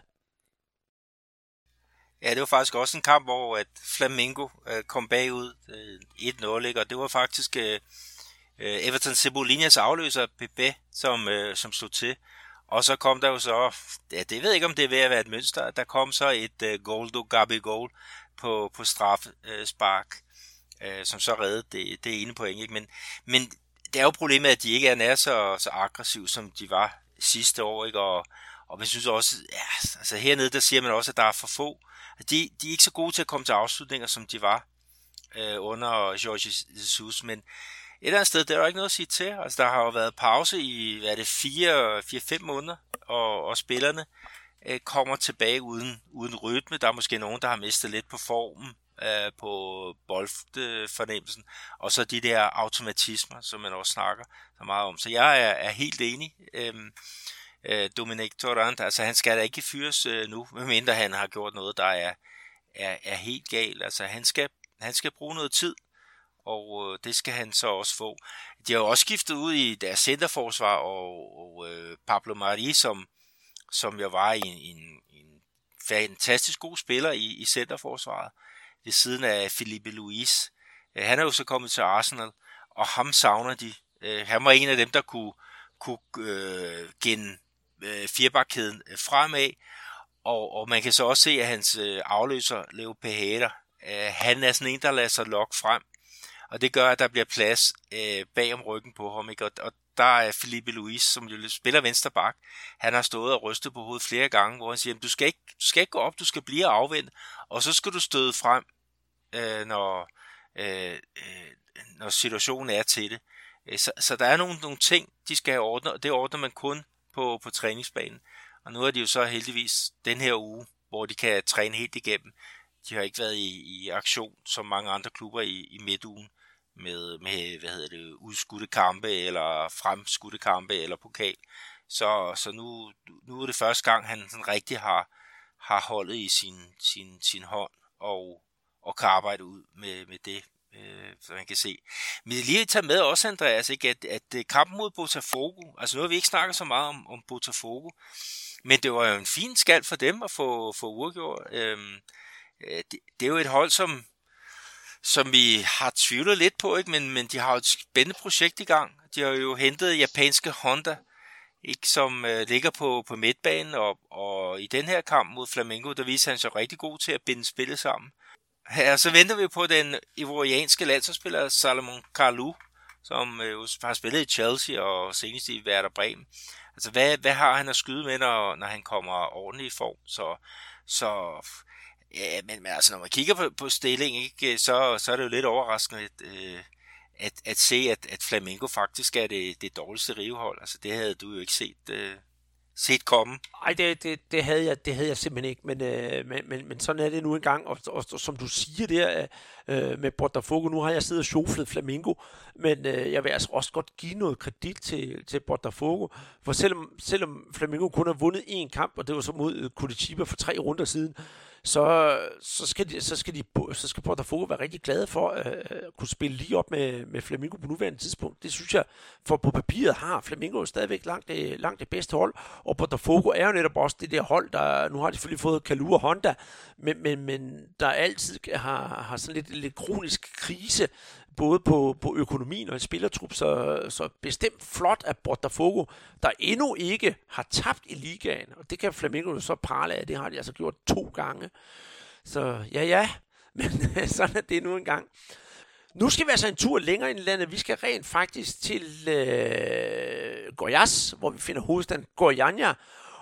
Ja, det var faktisk også en kamp, hvor at Flamingo øh, kom bagud øh, 1-0, og det var faktisk øh, øh, Everton Cebolinas afløser, Pepe, som, øh, som stod til. Og så kom der jo så, ja, det ved jeg ikke, om det er ved at være et mønster, der kom så et øh, Goldo Gabi goal på, på straffespark, øh, som så reddede det, det ene point. Ikke? Men, men det er jo problemet, at de ikke er nær så, så aggressive, som de var sidste år. Ikke? Og, og man synes også, ja, altså hernede, der siger man også, at der er for få. De, de er ikke så gode til at komme til afslutninger, som de var øh, under George Jesus, men et eller andet sted, der er jo ikke noget at sige til. Altså, der har jo været pause i, hvad er det, 4-5 måneder, og, og spillerne øh, kommer tilbage uden, uden rytme. Der er måske nogen, der har mistet lidt på formen, øh, på boldfornemmelsen, og så de der automatismer, som man også snakker så meget om. Så jeg er, er helt enig. Øhm, øh, Dominic Torrent, altså han skal da ikke fyres øh, nu, medmindre han har gjort noget, der er, er, er helt galt. Altså han skal, han skal bruge noget tid og øh, det skal han så også få. De har jo også skiftet ud i deres centerforsvar, og, og øh, Pablo Mari, som, som jeg var en, en, en fantastisk god spiller i, i centerforsvaret, ved siden af Felipe Luis. Øh, han er jo så kommet til Arsenal, og ham savner de. Øh, han var en af dem, der kunne, kunne øh, gen øh, firebakkæden øh, fremad, og, og man kan så også se, at hans øh, afløser, Leo Pejeda, øh, han er sådan en, der lader sig lokke frem og det gør, at der bliver plads øh, bag om ryggen på ham. Ikke? Og, og der er Felipe Luis, som jo spiller venstre bak, han har stået og rystet på hovedet flere gange, hvor han siger, du skal, ikke, du skal ikke gå op, du skal blive afvendt, og så skal du støde frem, øh, når, øh, øh når situationen er til det. Øh, så, så der er nogle, nogle ting, de skal have ordnet, og det ordner man kun på, på træningsbanen. Og nu er de jo så heldigvis den her uge, hvor de kan træne helt igennem. De har ikke været i, i aktion som mange andre klubber i, i midtugen med, med hvad hedder det, udskudte kampe, eller fremskudte kampe, eller pokal. Så, så nu, nu er det første gang, han sådan rigtig har, har holdet i sin, sin, sin hånd, og, og kan arbejde ud med, med det, øh, så man kan se. Men lige at tage med også, Andreas, ikke, at, at øh, kampen mod Botafogo, altså nu har vi ikke snakket så meget om, om Botafogo, men det var jo en fin skald for dem at få, få uafgjort. Øhm, øh, det, det er jo et hold, som som vi har tvivlet lidt på, ikke? Men, men de har jo et spændende projekt i gang. De har jo hentet japanske Honda, ikke, som øh, ligger på, på midtbanen, og, og i den her kamp mod Flamengo, der viser han sig rigtig god til at binde spillet sammen. Her, så venter vi på den ivorianske landsholdsspiller Salomon Kalou, som øh, har spillet i Chelsea og senest i Werder Bremen. Altså, hvad, hvad har han at skyde med, når, når han kommer ordentligt i form? Så, så Ja, men, men altså, når man kigger på, på stillingen, ikke, øh, så, så er det jo lidt overraskende at, øh, at, at se, at, at Flamengo faktisk er det, det dårligste rivehold. Altså, det havde du jo ikke set, øh, set komme. Nej, det, det, det, havde jeg, det havde jeg simpelthen ikke, men, øh, men, men, men sådan er det nu engang, og, og, og som du siger der øh, med Botafogo, nu har jeg siddet og sjoflet Flamingo, men øh, jeg vil altså også godt give noget kredit til, til Botafogo, for selvom, selvom Flamingo kun har vundet én kamp, og det var så mod Curitiba for tre runder siden, så, så, skal, de, så, skal, de, så skal Botafogo være rigtig glade for øh, at kunne spille lige op med, med Flamingo på nuværende tidspunkt. Det synes jeg, for på papiret har Flamingo stadigvæk langt det, langt det bedste hold, og Botafogo er jo netop også det der hold, der nu har de selvfølgelig fået Kalu og Honda, men, men, men der altid har, har sådan lidt, lidt kronisk krise både på, på økonomien og en spillertrup, så, så bestemt flot af Botafogo, der endnu ikke har tabt i ligaen, og det kan Flamengo så prale af, det har de altså gjort to gange. Så ja, ja, men sådan er det nu engang. Nu skal vi altså en tur længere ind i landet. Vi skal rent faktisk til øh, Goiás, hvor vi finder hovedstaden Goiânia,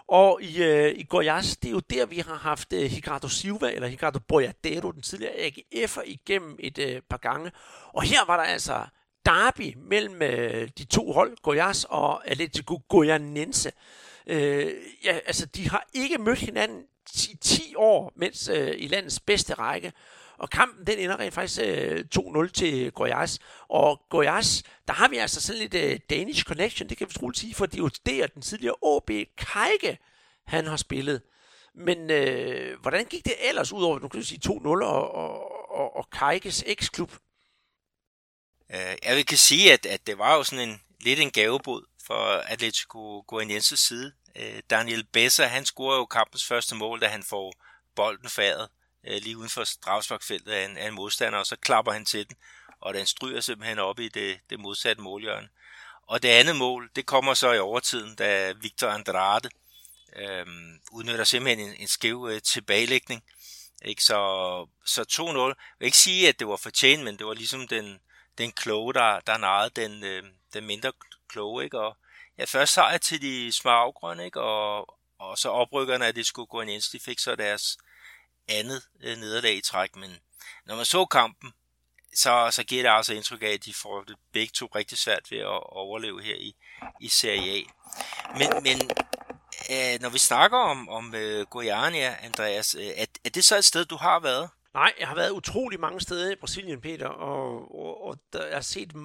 og i, øh, i Goiás, det er jo der, vi har haft øh, Ricardo Silva, eller Ricardo Boyadero, den tidligere AGF'er, igennem et øh, par gange. Og her var der altså derby mellem øh, de to hold, Goiás og Atletico Goianense. Øh, ja, altså, de har ikke mødt hinanden i 10 år, mens øh, i landets bedste række. Og kampen, den ender rent faktisk øh, 2-0 til Goiás. Og Goiás, der har vi altså sådan lidt øh, Danish connection, det kan vi troligt sige, for det er jo der, den tidligere AB Kajke, han har spillet. Men øh, hvordan gik det ellers ud over, nu kan du sige 2-0 og, og, og, og Kajkes eksklub? Øh, uh, jeg kan sige, at, at det var jo sådan en lidt en gavebod for Atletico Goianienses side. Øh, Daniel Besser, han scorer jo kampens første mål, da han får bolden fadet øh, lige uden for strafsparkfeltet af en, af en modstander, og så klapper han til den, og den stryger simpelthen op i det, det modsatte målhjørne. Og det andet mål, det kommer så i overtiden, da Victor Andrade øh, udnytter simpelthen en, en skæv øh, tilbagelægning. Ikke? Så, så 2-0. Jeg vil ikke sige, at det var fortjent, men det var ligesom den, den kloge, der, der narrede den, øh, den mindre kloge. Ikke? Og ja, først sejr til de små afgrønne, ikke? Og, og så oprykkerne af det skulle gå en de fik så deres andet øh, nederlag i træk, men når man så kampen, så, så giver det altså indtryk af, at de får det begge to rigtig svært ved at overleve her i, i Serie A. Men, men øh, når vi snakker om, om øh, Goiania, Andreas, øh, er, er det så et sted, du har været? Nej, jeg har været utrolig mange steder i Brasilien, Peter, og, og, og der, jeg har set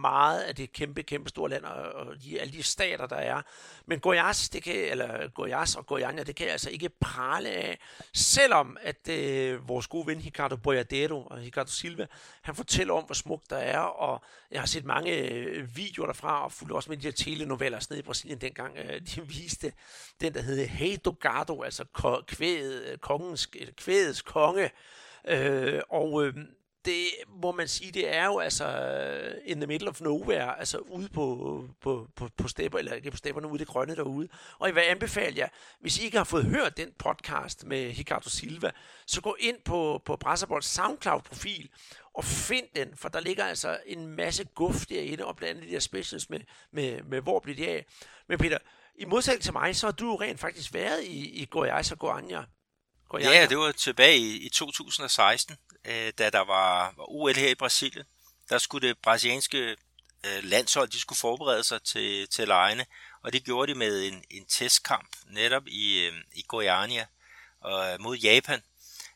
meget af det kæmpe, kæmpe store land, og, og de, alle de stater, der er. Men Goiás, det kan, eller Goiás og Goiânia, det kan jeg altså ikke prale af, selvom at øh, vores gode ven Ricardo Boiadero og Ricardo Silva, han fortæller om, hvor smukt der er, og jeg har set mange øh, videoer derfra, og fulgte også med de her telenoveller nede i Brasilien dengang, øh, de viste den, der hedder Hey do altså kvædet, kongens, kvædets konge, Øh, og øh, det må man sige, det er jo altså øh, in the middle of nowhere, altså ude på, på, på, på stepper, eller ikke på stepperne, ude i det grønne derude. Og jeg vil anbefale jer, hvis I ikke har fået hørt den podcast med Ricardo Silva, så gå ind på, på Brasserbolds SoundCloud-profil og find den, for der ligger altså en masse guf derinde, og blandt andet de der specials med, med, med hvor bliver de af. Men Peter, i modsætning til mig, så har du jo rent faktisk været i, i Goiás og Goiânia. Ja, det var tilbage i, i 2016, øh, da der var, var OL her i Brasilien. Der skulle det brasilianske øh, landshold, de skulle forberede sig til, til lejene, og det gjorde de med en, en testkamp netop i, øh, i Goiânia øh, mod Japan.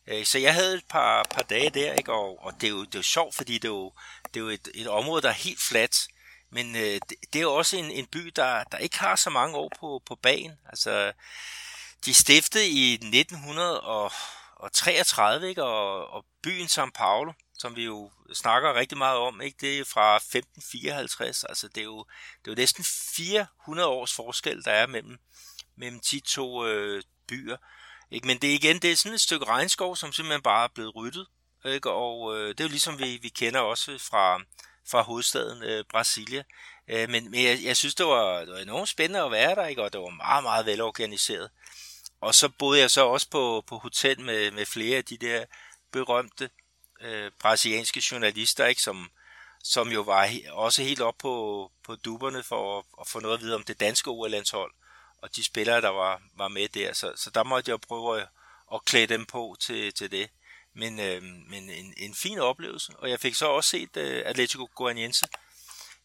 Øh, så jeg havde et par, par dage der, ikke? og, og det, er jo, det er jo sjovt, fordi det er jo, det er jo et, et område, der er helt fladt, men øh, det, det er jo også en, en by, der, der ikke har så mange år på, på bagen. Altså, de stiftede i 1933, ikke? Og, og byen São Paulo, som vi jo snakker rigtig meget om, ikke? det er fra 1554, altså det er jo, det er jo næsten 400 års forskel, der er mellem, mellem de to øh, byer. Ikke? Men det er igen, det er sådan et stykke regnskov, som simpelthen bare er blevet ryddet, ikke? og øh, det er jo ligesom vi, vi kender også fra, fra hovedstaden øh, Brasilia. Øh, men men jeg, jeg synes, det var, det var enormt spændende at være der, ikke? og det var meget, meget velorganiseret. Og så boede jeg så også på, på hotel med, med flere af de der berømte øh, brasilianske journalister, ikke, som, som jo var he, også helt op på, på duberne for at, at få noget at vide om det danske OL-landshold, og de spillere, der var, var med der. Så, så der måtte jeg prøve at, at klæde dem på til, til det. Men, øh, men en, en fin oplevelse, og jeg fik så også set øh, Atletico Goianiense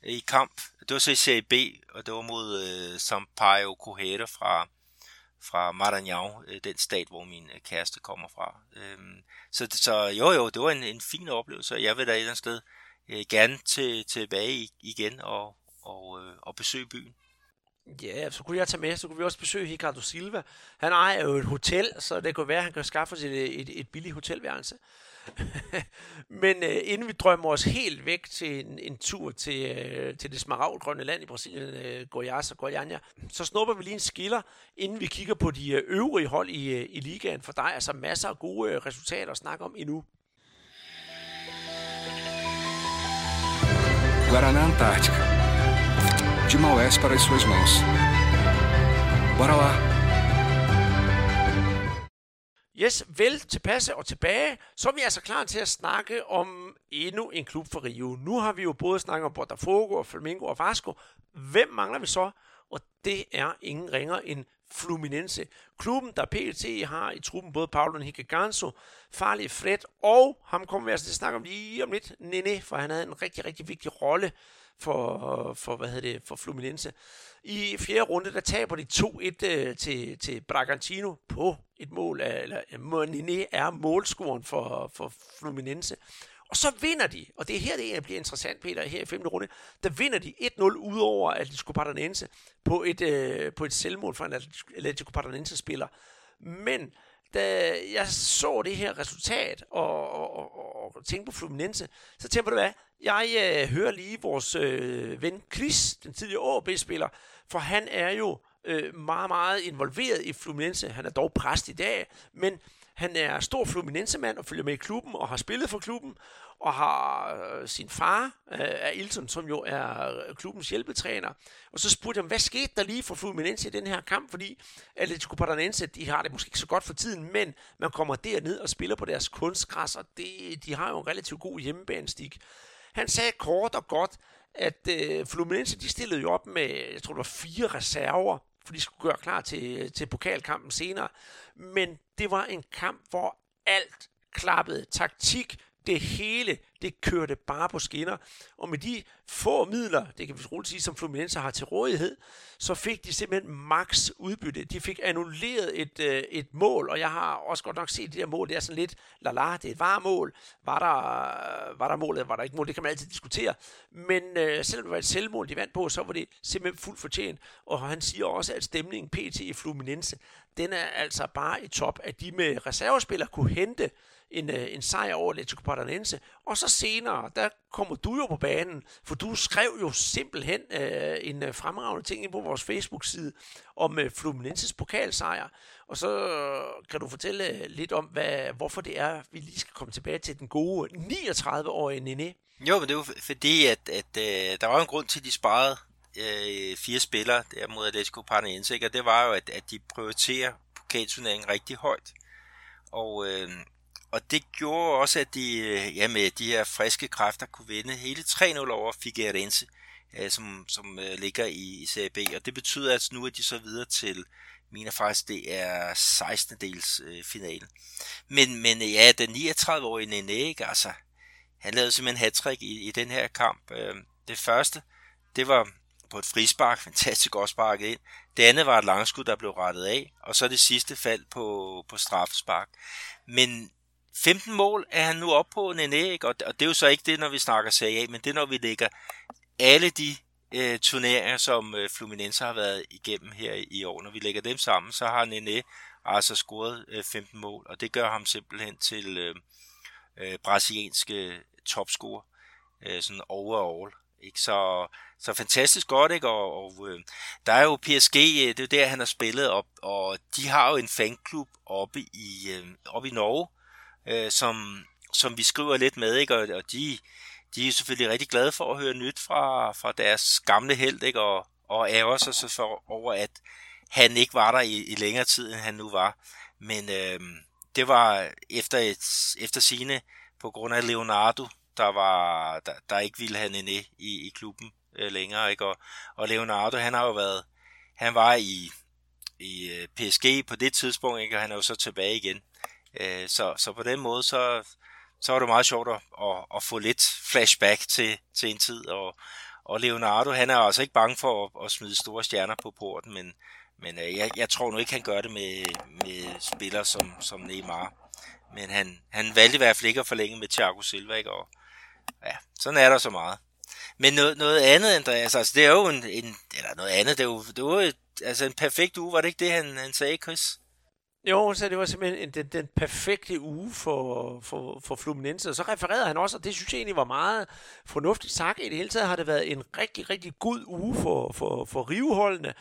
øh, i kamp. Det var så i Serie B, og det var mod øh, Sampaio Correa fra, fra Maranhão, øh, den stat, hvor min øh, kæreste kommer fra. Øhm, så, så jo jo, det var en, en fin oplevelse, og jeg vil da et eller andet sted øh, gerne til, tilbage igen og, og, øh, og besøge byen. Ja, så kunne jeg tage med, så kunne vi også besøge Ricardo Silva. Han ejer jo et hotel, så det kunne være, at han kan skaffe os et, et, et billigt hotelværelse. Men øh, inden vi drømmer os helt væk til en, en tur til, øh, til det smaragdgrønne land i Brasilien, øh, Goiás og Goiânia, så snupper vi lige en skiller, inden vi kigger på de øh, øvrige hold i, øh, i ligaen, for der er altså masser af gode øh, resultater at snakke om endnu. Guaraná Antártica. De Maués para as suas mãos. Yes, vel tilpasse og tilbage, så er vi altså klar til at snakke om endnu en klub for Rio. Nu har vi jo både snakket om Botafogo og Flamengo og Vasco. Hvem mangler vi så? Og det er ingen ringer end Fluminense. Klubben, der PT har i truppen både Paulo Henrique Ganso, Farlig Fred og ham kommer vi altså til at snakke om lige om lidt, Nene, for han havde en rigtig, rigtig vigtig rolle for, for, hvad hedder det, for Fluminense. I fjerde runde, der taber de 2-1 øh, til, til Bragantino på et mål, af, eller øh, Nene er målscoren for, for Fluminense. Og så vinder de, og det er her, det egentlig bliver interessant, Peter, her i femte runde, der vinder de 1-0 ud over Atletico Paranaense på et, øh, på et selvmål fra en Atletico Paranaense-spiller. Men da jeg så det her resultat og, og, og, og tænkte på Fluminense, så tænkte jeg, hvad, jeg øh, hører lige vores øh, ven Chris, den tidligere AB-spiller, for han er jo øh, meget, meget involveret i Fluminense. Han er dog præst i dag, men han er stor Fluminense-mand og følger med i klubben og har spillet for klubben og har øh, sin far, øh, er Ilton, som jo er øh, klubbens hjælpetræner. Og så spurgte jeg ham, hvad skete der lige for Fluminense i den her kamp? Fordi Atletico Paranaense, de har det måske ikke så godt for tiden, men man kommer derned og spiller på deres kunstgræs, og det, de har jo en relativt god hjemmebanestik. Han sagde kort og godt, at øh, Fluminense de stillede jo op med, jeg tror det var fire reserver, for de skulle gøre klar til, til pokalkampen senere. Men det var en kamp, hvor alt klappede. Taktik, det hele, det kørte bare på skinner. Og med de få midler, det kan vi roligt sige, som Fluminense har til rådighed, så fik de simpelthen max udbytte. De fik annulleret et, øh, et mål, og jeg har også godt nok set det der mål, det er sådan lidt, la la, det er et varemål. Var der, var der målet, var der ikke mål? Det kan man altid diskutere. Men øh, selvom det var et selvmål, de vandt på, så var det simpelthen fuldt fortjent. Og han siger også, at stemningen PT i Fluminense, den er altså bare i top, at de med reservespillere kunne hente en, øh, en sejr over Atletico Paranense. Og så senere, der kommer du jo på banen, for du skrev jo simpelthen øh, en øh, fremragende ting ind på vores Facebook-side om øh, Fluminenses pokalsejr. Og så øh, kan du fortælle øh, lidt om, hvad, hvorfor det er, vi lige skal komme tilbage til den gode 39-årige Nene. Jo, men det var fordi, at, at øh, der var en grund til, at de sparede øh, fire spillere der mod Atletico Paranaense, og det var jo, at, at de prioriterer pokalturneringen rigtig højt. Og øh, og det gjorde også, at de øh, ja, med de her friske kræfter kunne vinde hele 3-0 over Figueirense, øh, som, som øh, ligger i, i Serie B. Og det betyder, at nu er de så videre til, mener faktisk, det er 16. dels øh. Men, men ja, den 39-årige Nene, ikke? altså, han lavede simpelthen hat i, i den her kamp. Øh, det første, det var på et frispark, fantastisk godt sparket ind. Det andet var et langskud, der blev rettet af, og så det sidste fald på, på straffespark. Men 15 mål er han nu op på Nene, ikke? Og, og det er jo så ikke det, når vi snakker Serie A, men det er, når vi lægger alle de øh, turneringer, som øh, Fluminense har været igennem her i, i år. Når vi lægger dem sammen, så har Nene altså scoret øh, 15 mål, og det gør ham simpelthen til øh, øh, brasilianske topscorer, øh, sådan overall. Ikke? Så, så fantastisk godt, ikke? Og, og øh, der er jo PSG, øh, det er jo der, han har spillet op, og de har jo en fanklub oppe i, øh, oppe i Norge, øh, som, som vi skriver lidt med, ikke? Og, og de, de er selvfølgelig rigtig glade for at høre nyt fra, fra deres gamle held, ikke? Og, og ærger sig så for, over, at han ikke var der i, i længere tid, end han nu var. Men øh, det var efter, et, efter sine på grund af Leonardo, der, var, der, der ikke ville have Nene i, i klubben øh, længere. Ikke? Og, og Leonardo, han har jo været, han var i, i øh, PSG på det tidspunkt, ikke? og han er jo så tilbage igen. Øh, så, så på den måde, så, så var det meget sjovt at, at, at få lidt flashback til, til en tid, og, og Leonardo, han er altså ikke bange for at, at smide store stjerner på porten, men, men øh, jeg, jeg tror nu ikke, han gør det med, med spillere som, som Neymar. Men han, han valgte i hvert fald ikke at forlænge med Thiago Silva, ikke? og ja, sådan er der så meget. Men noget, noget andet, Andreas, altså det er jo en, en eller noget andet, det er jo, det var et, altså en perfekt uge, var det ikke det, han, han sagde, Chris? Jo, så det var simpelthen en, den, den perfekte uge for, for, for Fluminense. Og så refererede han også, og det synes jeg egentlig var meget fornuftigt sagt. I det hele taget har det været en rigtig, rigtig god uge for, for, for riveholdene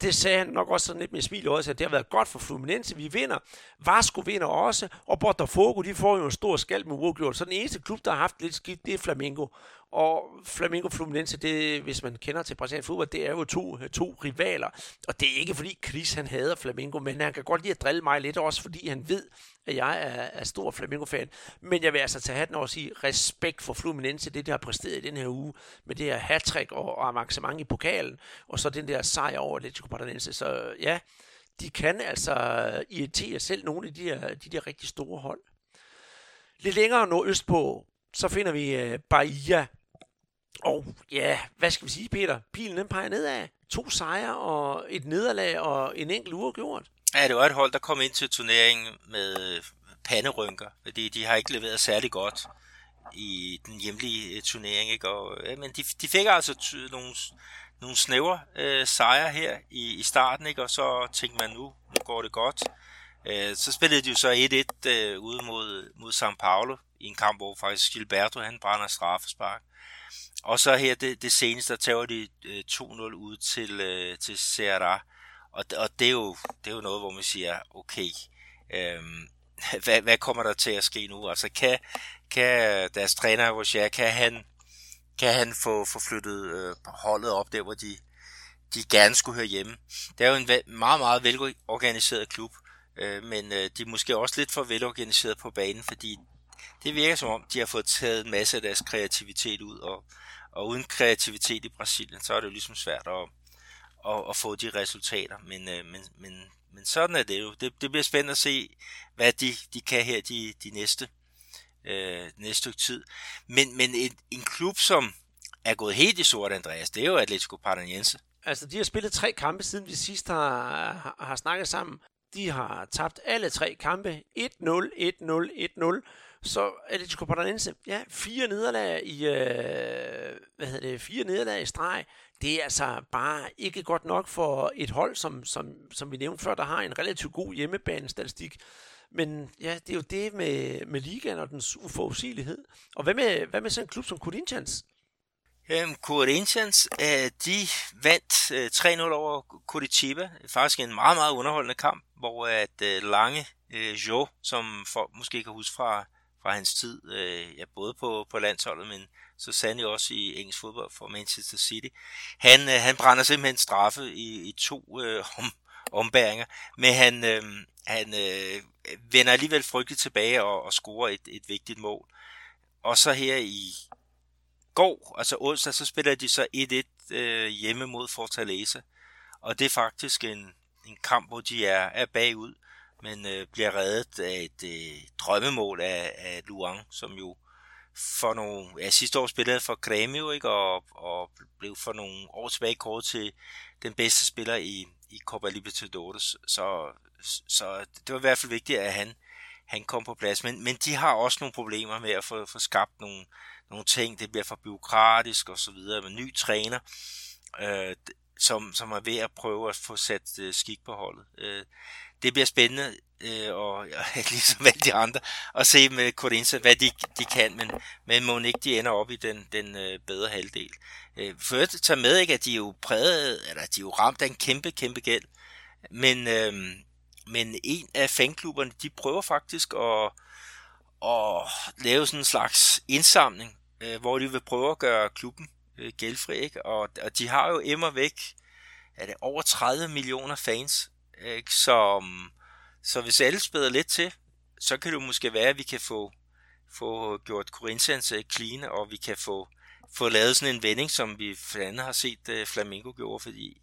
det sagde han nok også sådan lidt med smil også, at det har været godt for Fluminense. Vi vinder. Vasco vinder også, og Botafogo, de får jo en stor skald med uafgjort. Så den eneste klub, der har haft lidt skidt, det er Flamengo. Og Flamengo Fluminense, det, hvis man kender til brasiliansk fodbold, det er jo to, øh, to rivaler. Og det er ikke fordi Chris han hader Flamengo, men han kan godt lide at drille mig lidt, også fordi han ved, at jeg er, er stor Flamengo-fan. Men jeg vil altså tage hatten over og sige respekt for Fluminense, det de har præsteret i den her uge, med det her hat og, og avancement i pokalen, og så den der sejr over Atletico Paranaense. Så ja, de kan altså irritere selv nogle af de der, de der rigtig store hold. Lidt længere nordøstpå, så finder vi øh, Bahia. Og ja, hvad skal vi sige, Peter? Pilen den peger nedad. To sejre og et nederlag og en enkelt uafgjort. Ja, det var et hold, der kom ind til turneringen med øh, panderynker, fordi de har ikke leveret særlig godt i den hjemlige øh, turnering. Ikke? Og, ja, men de, de fik altså ty- nogle, nogle snævre øh, sejre her i, i starten, ikke? og så tænkte man, nu, nu går det godt. Øh, så spillede de jo så 1-1 øh, ude mod, mod São Paulo i en kamp, hvor faktisk Gilberto han brænder straffespark. Og så her det, det seneste, der tager de øh, 2-0 ud til, øh, til Serra. Og, og det, er jo, det er jo noget, hvor man siger, okay, øhm, hvad, hvad kommer der til at ske nu? Altså kan, kan deres træner, Roger, kan han, kan han få, få flyttet øh, holdet op der, hvor de, de gerne skulle høre hjemme. Det er jo en meget, meget velorganiseret klub, øh, men øh, de er måske også lidt for velorganiseret på banen, fordi det virker som om, de har fået taget en masse af deres kreativitet ud, og, og uden kreativitet i Brasilien, så er det jo ligesom svært at, at, at få de resultater, men, øh, men, men, men sådan er det jo. Det, det bliver spændende at se, hvad de, de kan her de, de næste, øh, næste stykke tid. Men, men en, en klub, som er gået helt i sort, Andreas, det er jo Atletico Paranaense. Altså, de har spillet tre kampe, siden vi sidst har, har, har snakket sammen. De har tabt alle tre kampe. 1-0, 1-0, 1-0. Så Atletico Paranaense, ja, fire nederlag i, øh, hvad hedder det, fire nederlag i streg. Det er altså bare ikke godt nok for et hold, som, som, som vi nævnte før, der har en relativt god hjemmebanestatistik. Men ja, det er jo det med, med ligaen og dens uforudsigelighed. Og hvad med, hvad med sådan en klub som Corinthians? Øhm, Corinthians, øh, de vandt øh, 3-0 over Curitiba. Faktisk en meget, meget underholdende kamp, hvor at øh, Lange øh, Jo, som folk måske kan huske fra, fra hans tid, øh, ja, både på, på landsholdet, men så sandelig også i engelsk fodbold for Manchester City. Han, øh, han brænder simpelthen straffe i, i to øh, om, ombæringer, men han, øh, han øh, vender alligevel frygteligt tilbage og, og scorer et, et vigtigt mål. Og så her i går, altså onsdag, så spiller de så 1-1 øh, hjemme mod Fortaleza. Og det er faktisk en, en kamp, hvor de er, er bagud, men øh, bliver reddet af et øh, drømmemål af, af Luang, som jo for nogle, ja, sidste år spillede for Grêmio, ikke, og, og blev for nogle år tilbage kort til den bedste spiller i, i Copa Libertadores. Så, så det var i hvert fald vigtigt, at han, han kom på plads. Men, men de har også nogle problemer med at få, få skabt nogle, nogle ting. Det bliver for byråkratisk og så videre. Med ny træner, øh, som, som er ved at prøve at få sat øh, skik på holdet. Øh, det bliver spændende, øh, og ja, ligesom alle de andre, at se med Corinthians, hvad de, de kan, men, men må ikke de ender op i den, den øh, bedre halvdel. Øh, for at tage med, ikke, at de er jo præget, eller de er jo ramt af en kæmpe, kæmpe gæld, men, øh, men en af fanklubberne, de prøver faktisk at, at lave sådan en slags indsamling, øh, hvor de vil prøve at gøre klubben øh, gældfri, ikke? Og, og de har jo emmer væk er det over 30 millioner fans, ikke? Så, så hvis alle spæder lidt til, så kan det måske være, at vi kan få, få gjort Corinthians øh, clean, og vi kan få, få lavet sådan en vending, som vi blandt andet har set øh, uh, Flamingo gjorde, fordi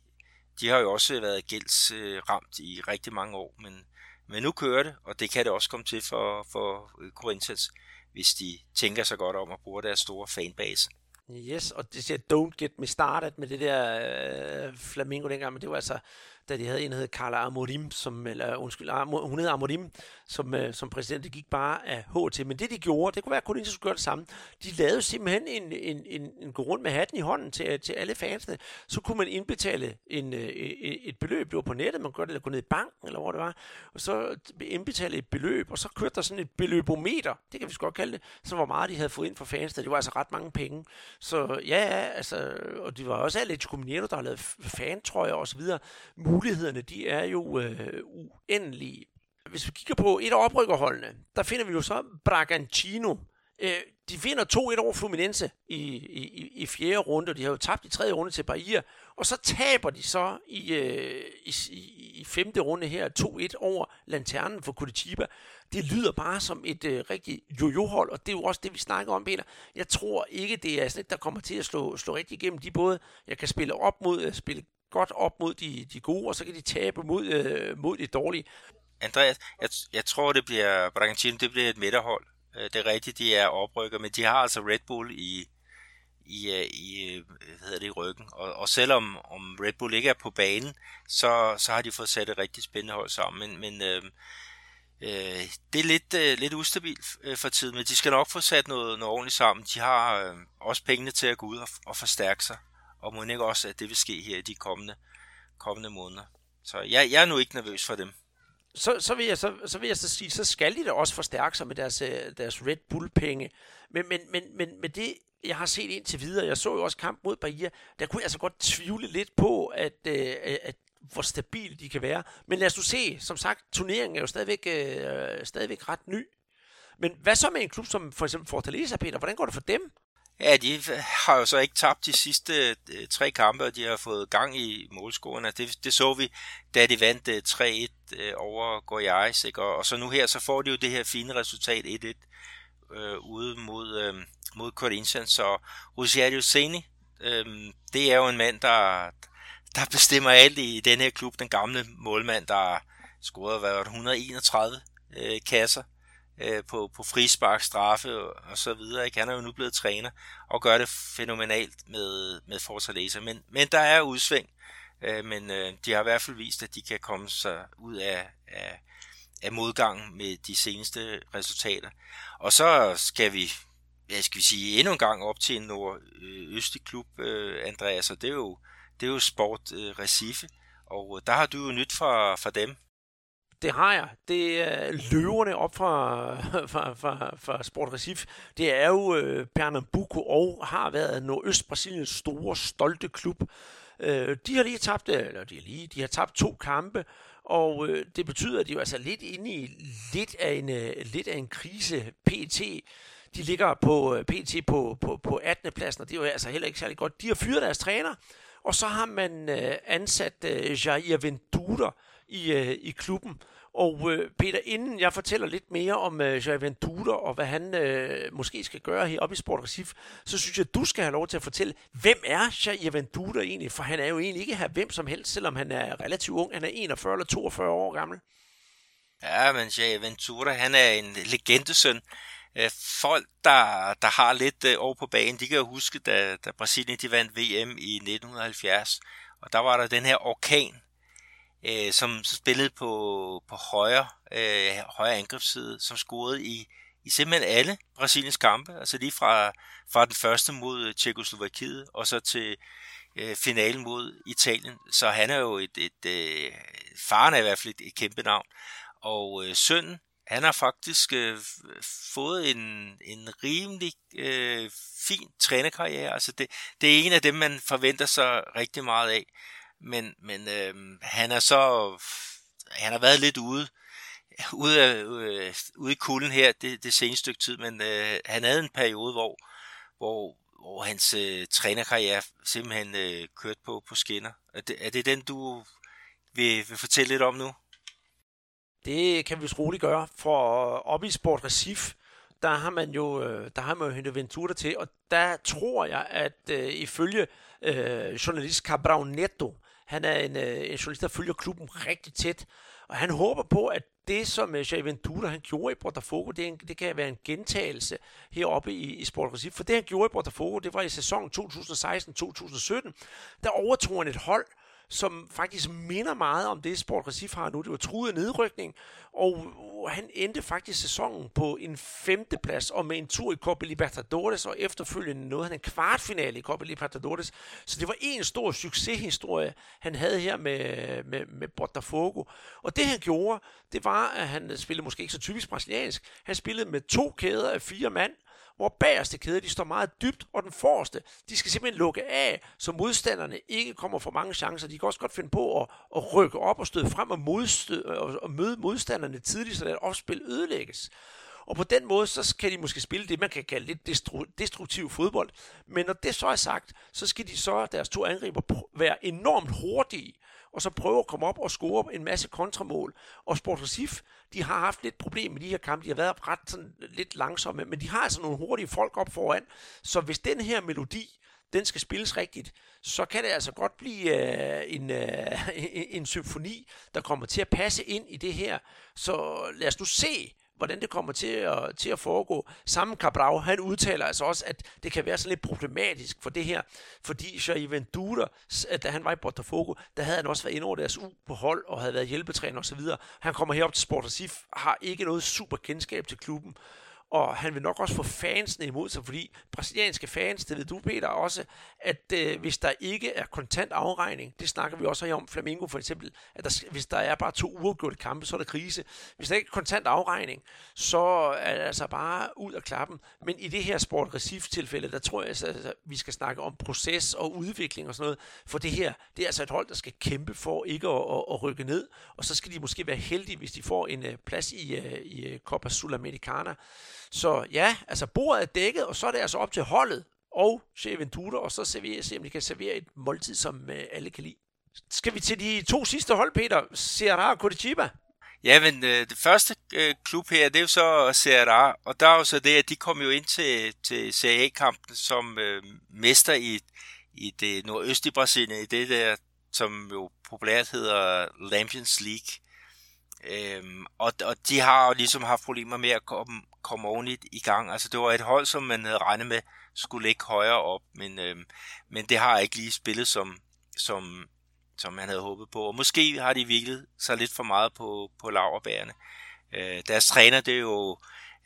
de har jo også været gældsramt uh, i rigtig mange år, men, men nu kører det, og det kan det også komme til for, for Corinthians, hvis de tænker sig godt om at bruge deres store fanbase. Yes, og det siger, don't get me started med det der øh, Flamingo dengang, men det var altså, da de havde en, der hed Carla Amorim, som, eller undskyld, hun hed Amorim, som, øh, som præsident. Det gik bare af H til. Men det, de gjorde, det kunne være, at Corinthians skulle gøre det samme. De lavede simpelthen en, en, en, en gå rundt med hatten i hånden til, øh, til alle fansene. Så kunne man indbetale en, øh, e-, e-, et beløb. Det var på nettet, man kunne gøre det, eller gå ned i banken, eller hvor det var. Og så indbetale et beløb, og så kørte der sådan et beløbometer, det kan vi godt kalde det, så hvor meget de havde fået ind fra fansene. Det var altså ret mange penge. Så ja, altså, og det var også Atletico Mineiro, der har lavet fantrøjer og så videre. Mulighederne, de er jo øh, uendelige. Hvis vi kigger på et af oprykkerholdene, der finder vi jo så Bragantino. Øh, de vinder 2-1 over Fluminense i, i, i fjerde runde, og de har jo tabt i tredje runde til Bahia, og så taber de så i, øh, i, i femte runde her 2-1 over Lanternen for Curitiba. Det lyder bare som et øh, rigtig jojo-hold, og det er jo også det, vi snakker om, Peter. Jeg tror ikke, det er sådan et, der kommer til at slå, slå rigtig igennem. De både, jeg kan spille op mod, øh, spille godt op mod de, de gode, og så kan de tabe mod, øh, mod de dårlige. Andreas, jeg, jeg tror, det bliver Bragantino, det bliver et midterhold. Øh, det er rigtigt, de er oprykker, men de har altså Red Bull i, i, øh, i øh, hvad hedder det, i ryggen. Og, og selvom om Red Bull ikke er på banen, så, så har de fået sat et rigtig spændende hold sammen. Men, men øh, øh, det er lidt, øh, lidt ustabilt øh, for tiden, men de skal nok få sat noget, noget ordentligt sammen. De har øh, også pengene til at gå ud og, og forstærke sig, og må ikke også, at det vil ske her i de kommende, kommende måneder. Så jeg, jeg er nu ikke nervøs for dem så, så, vil jeg, så, så vil jeg så sige, så skal de da også forstærke sig med deres, øh, deres Red Bull-penge. Men, men, men, men med det, jeg har set indtil videre, jeg så jo også kamp mod Bahia, der kunne jeg altså godt tvivle lidt på, at, øh, at hvor stabil de kan være. Men lad os nu se, som sagt, turneringen er jo stadigvæk, øh, stadigvæk ret ny. Men hvad så med en klub som for eksempel Fortaleza, Peter? Hvordan går det for dem? Ja, de har jo så ikke tabt de sidste øh, tre kampe, og de har fået gang i målscorerne. Det, det så vi, da de vandt øh, 3-1 øh, over Goyais, ikke? Og, og så nu her, så får de jo det her fine resultat 1-1 øh, ude mod, øh, mod Corinthians. Så Rosario Seni, øh, det er jo en mand, der, der bestemmer alt i den her klub. Den gamle målmand, der scorede hvad, 131 øh, kasser øh, på, på frispark, straffe og, så videre. Ikke? Han er jo nu blevet træner og gør det fænomenalt med, med Fortaleza. Men, men der er udsving, øh, men øh, de har i hvert fald vist, at de kan komme sig ud af, af, af modgangen med de seneste resultater. Og så skal vi ja, skal vi sige, endnu en gang op til en nordøstlig klub, øh, Andreas, og det er jo, det er jo Sport øh, Recife, og øh, der har du jo nyt fra, fra dem. Det har jeg. Det er løverne op fra, fra, fra, fra Sport Recife. Det er jo øh, Pernambuco og har været Nordøst-Brasiliens store, stolte klub. Øh, de har lige tabt, øh, eller de har lige, de har tabt to kampe, og øh, det betyder, at de er altså lidt inde i lidt af en, øh, lidt af en krise PT. De ligger på øh, PT på, på, på 18. pladsen, og det er jo altså heller ikke særlig godt. De har fyret deres træner, og så har man øh, ansat øh, Jair Ventura i, øh, i klubben. Og øh, Peter, inden jeg fortæller lidt mere om øh, Javier Duder og hvad han øh, måske skal gøre heroppe i Sport Recif, så synes jeg, at du skal have lov til at fortælle, hvem er Javier Duder egentlig? For han er jo egentlig ikke her hvem som helst, selvom han er relativt ung. Han er 41 eller 42 år gammel. Ja, men Jair Ventura, han er en legendesøn. Folk, der, der har lidt øh, over på banen, de kan jo huske, da, da Brasilien de vandt VM i 1970, og der var der den her orkan, øh, som spillede på, på højre, øh, højre angrebsside, som scorede i, i simpelthen alle Brasiliens kampe, altså lige fra, fra den første mod øh, Tjekoslovakiet, og så til øh, finalen mod Italien. Så han er jo et, et øh, faren er i hvert fald et, et kæmpe navn. Og øh, sønnen, han har faktisk øh, fået en, en rimelig øh, fin trænerkarriere. Altså det, det er en af dem, man forventer sig rigtig meget af men, men øh, han er så, han har været lidt ude, ude, af, øh, ude i kulden her det, det seneste stykke tid, men øh, han havde en periode, hvor, hvor, hvor hans øh, trænerkarriere simpelthen øh, kørte på, på skinner. Er det, er det den, du vil, vil fortælle lidt om nu? Det kan vi roligt gøre, for øh, op i Sport Recif, der har man jo, øh, der har man jo hentet Ventura til, og der tror jeg, at øh, ifølge øh, journalist Cabral Neto, han er en, øh, en journalist, der følger klubben rigtig tæt, og han håber på, at det, som øh, Jair Ventura han gjorde i Botafogo, det, en, det kan være en gentagelse heroppe i, i Sport Recife. For det, han gjorde i Botafogo, det var i sæsonen 2016-2017. Der overtog han et hold, som faktisk minder meget om det, Sport Recife har nu. Det var truet nedrykning, og han endte faktisk sæsonen på en femteplads, og med en tur i Copa Libertadores, og efterfølgende nåede han en kvartfinale i Copa Libertadores. Så det var en stor succeshistorie, han havde her med, med, med Botafogo. Og det han gjorde, det var, at han spillede måske ikke så typisk brasiliansk. Han spillede med to kæder af fire mand, hvor bagerste kæde de står meget dybt, og den forreste, de skal simpelthen lukke af, så modstanderne ikke kommer for mange chancer. De kan også godt finde på at, at rykke op og støde frem og, modstø, og, og møde modstanderne tidligt, så det opspil ødelægges. Og på den måde, så kan de måske spille det, man kan kalde lidt destru- destruktiv fodbold. Men når det så er sagt, så skal de så, deres to angriber, være enormt hurtige, og så prøve at komme op og score en masse kontramål. Og Sport Recif, de har haft lidt problem med de her kampe. De har været ret sådan, lidt langsomme, men de har altså nogle hurtige folk op foran. Så hvis den her melodi, den skal spilles rigtigt, så kan det altså godt blive øh, en, øh, en symfoni, der kommer til at passe ind i det her. Så lad os nu se, hvordan det kommer til at, til at foregå. Samme Cabral, han udtaler altså også, at det kan være sådan lidt problematisk for det her, fordi Jair Ventura, da han var i Botafogo, der havde han også været inde over deres U på hold og havde været hjælpetræner osv. Han kommer herop til Sport Recife, har ikke noget super kendskab til klubben, og han vil nok også få fansene imod sig, fordi brasilianske fans, det ved du Peter også, at øh, hvis der ikke er kontant afregning, det snakker vi også her om, Flamingo for eksempel, at der, hvis der er bare to uafgjorte kampe, så er der krise. Hvis der ikke er kontant afregning, så er det altså bare ud af klappen. Men i det her Sport recif tilfælde, der tror jeg, at vi skal snakke om proces og udvikling og sådan noget, for det her, det er altså et hold, der skal kæmpe for ikke at, at, at rykke ned, og så skal de måske være heldige, hvis de får en uh, plads i, uh, i øh, Copa Sudamericana. Så ja, altså bordet er dækket, og så er det altså op til holdet og Chef Ventura, og så servere, se om de kan servere et måltid, som øh, alle kan lide. Skal vi til de to sidste hold, Peter? Serra og Curitiba? Ja, men øh, det første øh, klub her, det er jo så Serra, og der er jo så det, at de kom jo ind til, til Serie A-kampen som øh, mester i, i det nordøstlige Brasilien, i det der, som jo populært hedder Lampions League. Øhm, og, og de har jo ligesom haft problemer med at komme, kom ordentligt i gang. Altså det var et hold, som man havde regnet med skulle ligge højere op, men, øh, men det har ikke lige spillet som, som, som man havde håbet på. Og måske har de viklet sig lidt for meget på, på laverbærene. Øh, deres træner, det er jo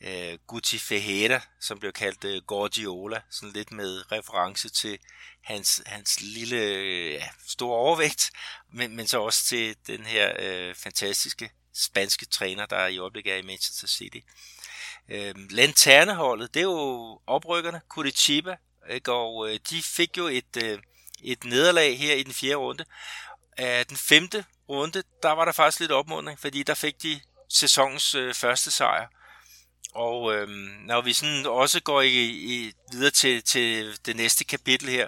øh, Guti Ferreira, som blev kaldt øh, Gordiola, sådan lidt med reference til hans, hans lille øh, store overvægt, men, men så også til den her øh, fantastiske spanske træner, der i øjeblikket er i Manchester City. Øh, Øh, Lanterneholdet, det er jo oprykkerne, Curitiba, ikke? og øh, de fik jo et, øh, et nederlag her i den fjerde runde. Af den femte runde, der var der faktisk lidt opmuntring, fordi der fik de sæsonens øh, første sejr. Og øh, når vi sådan også går i, i, videre til, til det næste kapitel her,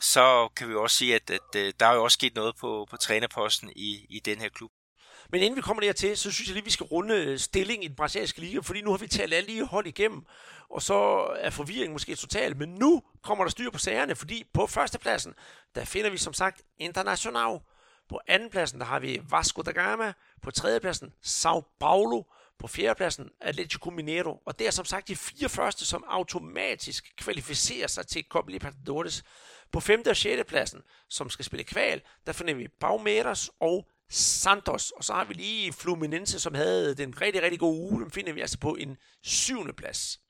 så kan vi også sige, at, at, at der er jo også sket noget på, på trænerposten i, i den her klub. Men inden vi kommer dertil, så synes jeg lige, vi skal runde øh, stilling i den brasilianske liga, fordi nu har vi talt alle lige hold igennem, og så er forvirringen måske total. Men nu kommer der styr på sagerne, fordi på førstepladsen, der finder vi som sagt International. På andenpladsen, der har vi Vasco da Gama. På tredjepladsen, Sao Paulo. På fjerdepladsen, Atletico Mineiro. Og det er som sagt de fire første, som automatisk kvalificerer sig til Copa Libertadores. På femte og sjette pladsen, som skal spille kval, der finder vi Palmeiras og Santos. Og så har vi lige Fluminense, som havde den rigtig, rigtig gode uge. Dem finder vi altså på en syvende plads.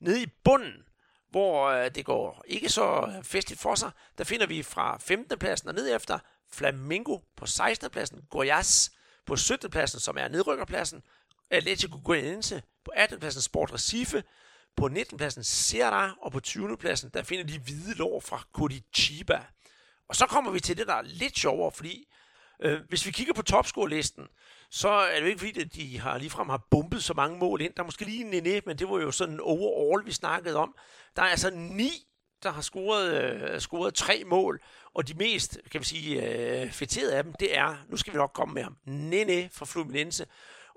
Nede i bunden, hvor øh, det går ikke så øh, festligt for sig, der finder vi fra 15. pladsen og ned efter Flamingo på 16. pladsen, Goiás på 17. pladsen, som er nedrykkerpladsen, Atletico Goianiense på 18. pladsen, Sport Recife på 19. pladsen, Serra, og på 20. pladsen, der finder de hvide lår fra Curitiba. Og så kommer vi til det, der er lidt sjovere, fordi Øh, hvis vi kigger på topscore-listen, så er det jo ikke fordi, at de har ligefrem har bumpet så mange mål ind. Der er måske lige en Nene, men det var jo sådan overall, vi snakkede om. Der er altså ni, der har scoret, øh, scoret tre mål, og de mest, kan vi sige, øh, fætterede af dem, det er, nu skal vi nok komme med ham, Nene fra Fluminense,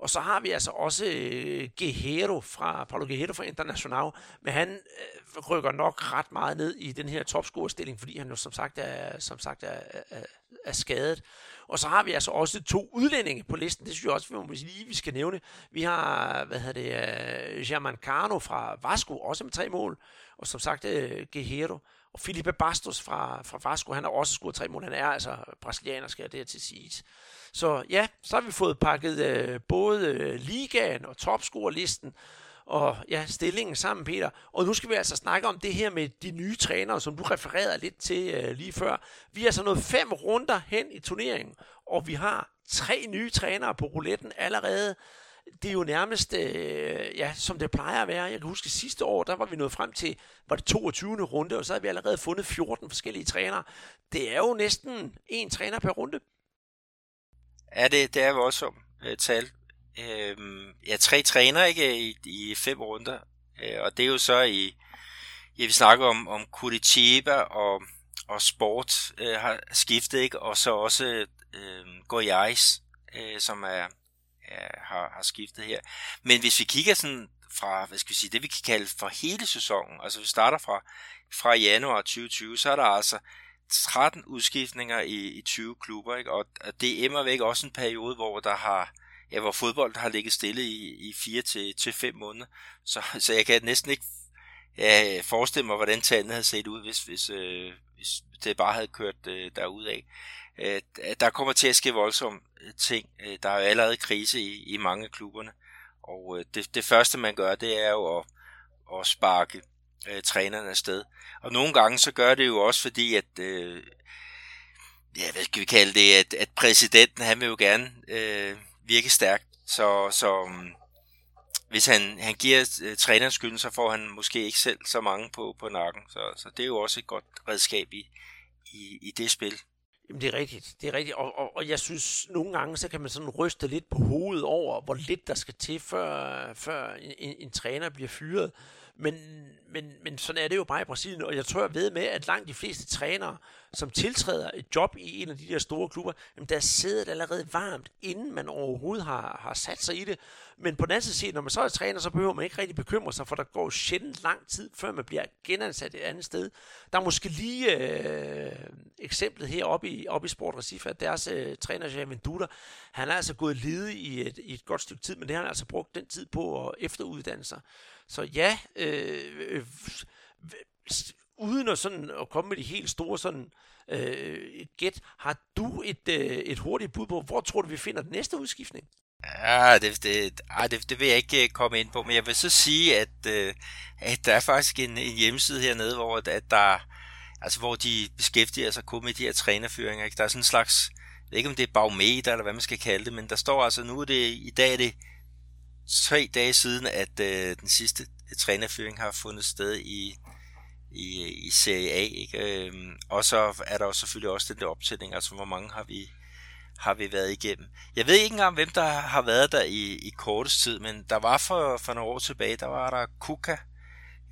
og så har vi altså også øh, Guerrero fra, Paulo Guerrero fra International, men han øh, rykker nok ret meget ned i den her topscorerstilling, fordi han jo som sagt er, som sagt er, er, er skadet. Og så har vi altså også to udlændinge på listen. Det synes jeg også, vi må lige vi skal nævne. Vi har, hvad hedder det, øh, uh, German Cano fra Vasco, også med tre mål. Og som sagt, uh, Guerrero. Og Felipe Bastos fra, fra Vasco, han har også scoret tre mål. Han er altså brasilianer, skal det til siges. Så ja, så har vi fået pakket øh, både øh, ligaen og topscorerlisten og ja, stillingen sammen, Peter. Og nu skal vi altså snakke om det her med de nye trænere, som du refererede lidt til øh, lige før. Vi er altså nået fem runder hen i turneringen, og vi har tre nye trænere på rouletten allerede. Det er jo nærmest, øh, ja, som det plejer at være. Jeg kan huske sidste år, der var vi nået frem til, var det 22. runde, og så havde vi allerede fundet 14 forskellige trænere. Det er jo næsten en træner per runde. Ja, det, det er voldsomt øh, tal. Øh, ja, tre træner ikke i, i fem runder. Øh, og det er jo så i, ja, vi snakker om, om Curitiba og, og Sport øh, har skiftet, ikke? og så også øh, Goiás, øh, som er, Øh, har, har skiftet her. Men hvis vi kigger sådan fra, hvad skal vi sige, det vi kan kalde for hele sæsonen, altså vi starter fra, fra januar 2020, så er der altså 13 udskiftninger i, i 20 klubber, ikke? og det er væk også en periode, hvor der har, ja, hvor fodbold har ligget stille i, i 4 til, til 5 måneder, så, så jeg kan næsten ikke ja, forestille mig, hvordan tallene havde set ud, hvis, hvis, øh, hvis det bare havde kørt øh, af. Øh, der kommer til at ske voldsomme øh, ting. Øh, der er jo allerede krise i, i mange af klubberne, og øh, det, det første man gør, det er jo at, at sparke øh, trænerne afsted. Og nogle gange så gør det jo også fordi, at øh, ja, hvad skal vi kalde det, at, at præsidenten, han vil jo gerne øh, virke stærkt. Så, så mm, hvis han, han giver øh, træneren skylden, så får han måske ikke selv så mange på, på nakken. Så, så det er jo også et godt redskab i, i, i det spil. Jamen, det er rigtigt. Det er rigtigt. Og, og, og jeg synes, nogle gange, så kan man sådan ryste lidt på hovedet over, hvor lidt der skal til, før, før en, en, en træner bliver fyret. Men, men, men sådan er det jo bare i Brasilien, og jeg tror, jeg ved med, at langt de fleste trænere, som tiltræder et job i en af de der store klubber, jamen der sidder det allerede varmt, inden man overhovedet har, har sat sig i det. Men på den anden side, når man så er træner, så behøver man ikke rigtig bekymre sig, for der går sjældent lang tid, før man bliver genansat et andet sted. Der er måske lige øh, eksemplet her oppe i, oppe i Sport Recife, at deres øh, træner, Jamin Dutter, han er altså gået ledig i et, i et godt stykke tid, men det har han altså brugt den tid på at efteruddanne sig. Så ja, øh, øh, uden at, sådan, at komme med de helt store sådan, øh, gæt, har du et, øh, et hurtigt bud på, hvor tror du, vi finder den næste udskiftning? Ja, det, det, ej, det, det vil jeg ikke øh, komme ind på, men jeg vil så sige, at, øh, at der er faktisk en, en hjemmeside hernede, hvor, at der, altså, hvor de beskæftiger sig kun med de her trænerføringer. Ikke? Der er sådan en slags, jeg ved ikke om det er barometer eller hvad man skal kalde det, men der står altså, nu er det, i dag er det tre dage siden, at øh, den sidste øh, trænerføring har fundet sted i, i, i Serie A. Ikke? Øhm, og så er der jo selvfølgelig også den der optælling, altså hvor mange har vi, har vi været igennem. Jeg ved ikke engang, hvem der har været der i, i kortest tid, men der var for, for nogle år tilbage, der var der Kuka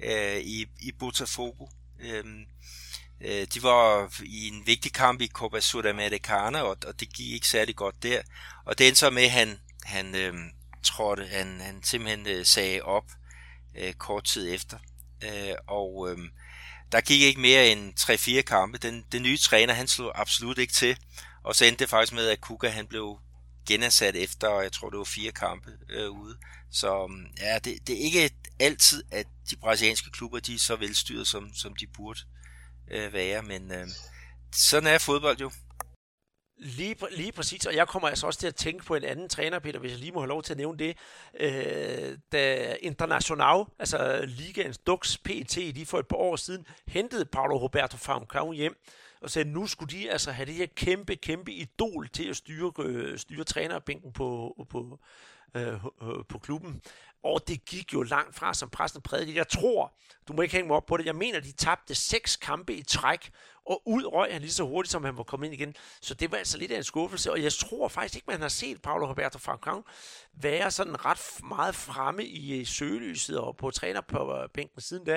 øh, i, i Botafogo. Øhm, øh, de var i en vigtig kamp i Copa Sudamericana, og, og det gik ikke særlig godt der. Og det endte så med, at han, han øh, fratrådte. han, han simpelthen øh, sagde op øh, kort tid efter. Øh, og øh, der gik ikke mere end 3-4 kampe. Den, den nye træner, han slog absolut ikke til. Og så endte det faktisk med, at Kuka han blev genansat efter, jeg tror det var fire kampe øh, ude. Så øhm, ja, det, det er ikke altid, at de brasilianske klubber de er så velstyret, som, som de burde øh, være. Men øh, sådan er fodbold jo. Lige, lige præcis, og jeg kommer altså også til at tænke på en anden træner, Peter, hvis jeg lige må have lov til at nævne det. Øh, da International, altså Ligaens Dux PT, de for et par år siden hentede Paulo Roberto Falcao hjem, og sagde, at nu skulle de altså have det her kæmpe, kæmpe idol til at styre, øh, styre trænerbænken på, på, øh, på klubben. Og det gik jo langt fra, som præsten prædikede. Jeg tror, du må ikke hænge mig op på det, jeg mener, de tabte seks kampe i træk, og ud røg han lige så hurtigt, som han var kommet ind igen. Så det var altså lidt af en skuffelse, og jeg tror faktisk ikke, man har set Paulo Roberto Falcao være sådan ret meget fremme i øh, søgelyset og på træner på bænken siden da.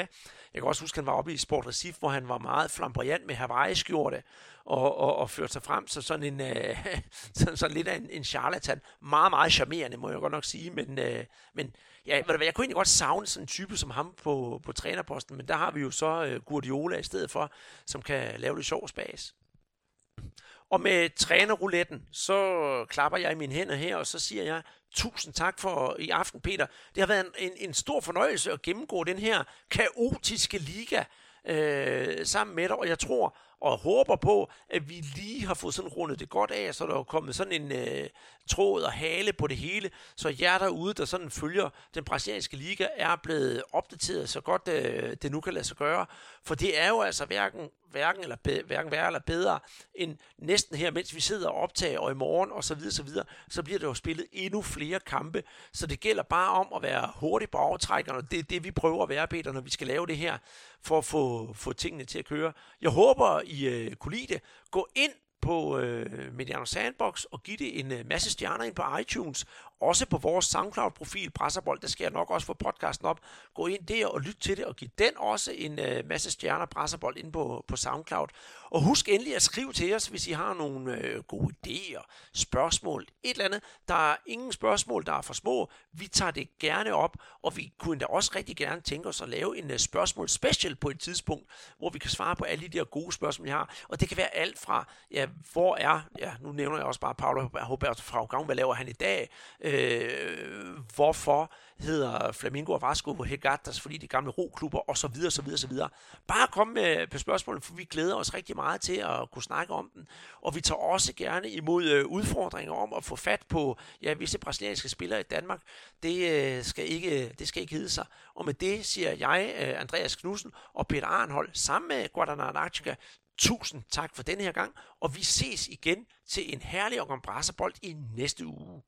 Jeg kan også huske, at han var oppe i Sport Recife, hvor han var meget flamboyant med Hawaii-skjorte og, og, og førte sig frem så sådan en øh, sådan, sådan lidt af en, en charlatan. Meget, meget charmerende, må jeg godt nok sige, men, øh, men ja, jeg kunne egentlig godt savne sådan en type som ham på, på trænerposten, men der har vi jo så øh, Guardiola i stedet for, som kan lave det sjov spas. Og med trænerrouletten, så klapper jeg i mine hænder her, og så siger jeg tusind tak for i aften, Peter. Det har været en, en, en stor fornøjelse at gennemgå den her kaotiske liga øh, sammen med dig, og jeg tror og håber på, at vi lige har fået sådan rundet det godt af, så der er kommet sådan en øh, tråd og hale på det hele, så jer derude, der sådan følger den brasilianske liga, er blevet opdateret så godt øh, det nu kan lade sig gøre. For det er jo altså hverken, hverken, eller be, hverken værre eller bedre end næsten her, mens vi sidder og optager, og i morgen og så videre, så videre, så bliver der jo spillet endnu flere kampe. Så det gælder bare om at være hurtig på aftrækkerne, og det er det, vi prøver at være, Peter, når vi skal lave det her, for at få, få tingene til at køre. Jeg håber, I øh, kunne lide det. Gå ind på øh, Mediano Sandbox og give det en øh, masse stjerner ind på iTunes. Også på vores SoundCloud-profil, Presserbold, der skal jeg nok også få podcasten op. Gå ind der og lyt til det, og giv den også en øh, masse stjerner, Presserbold, ind på, på SoundCloud. Og husk endelig at skrive til os, hvis I har nogle øh, gode idéer, spørgsmål, et eller andet. Der er ingen spørgsmål, der er for små. Vi tager det gerne op, og vi kunne da også rigtig gerne tænke os at lave en øh, spørgsmål special på et tidspunkt, hvor vi kan svare på alle de der gode spørgsmål, I har. Og det kan være alt fra, ja, hvor er, ja, nu nævner jeg også bare Paolo Roberto Fraugam, hvad laver han i dag? Øh, Øh, hvorfor hedder Flamingo og Vasco på Hegatas, fordi de gamle roklubber, og så videre, så videre, så videre. Bare kom med på spørgsmål, for vi glæder os rigtig meget til at kunne snakke om den. Og vi tager også gerne imod øh, udfordringer om at få fat på ja, visse brasilianske spillere i Danmark. Det øh, skal ikke, det skal ikke hedde sig. Og med det siger jeg, Andreas Knudsen og Peter Arnhold, sammen med Guadalajara Tusind tak for denne her gang, og vi ses igen til en herlig om i næste uge.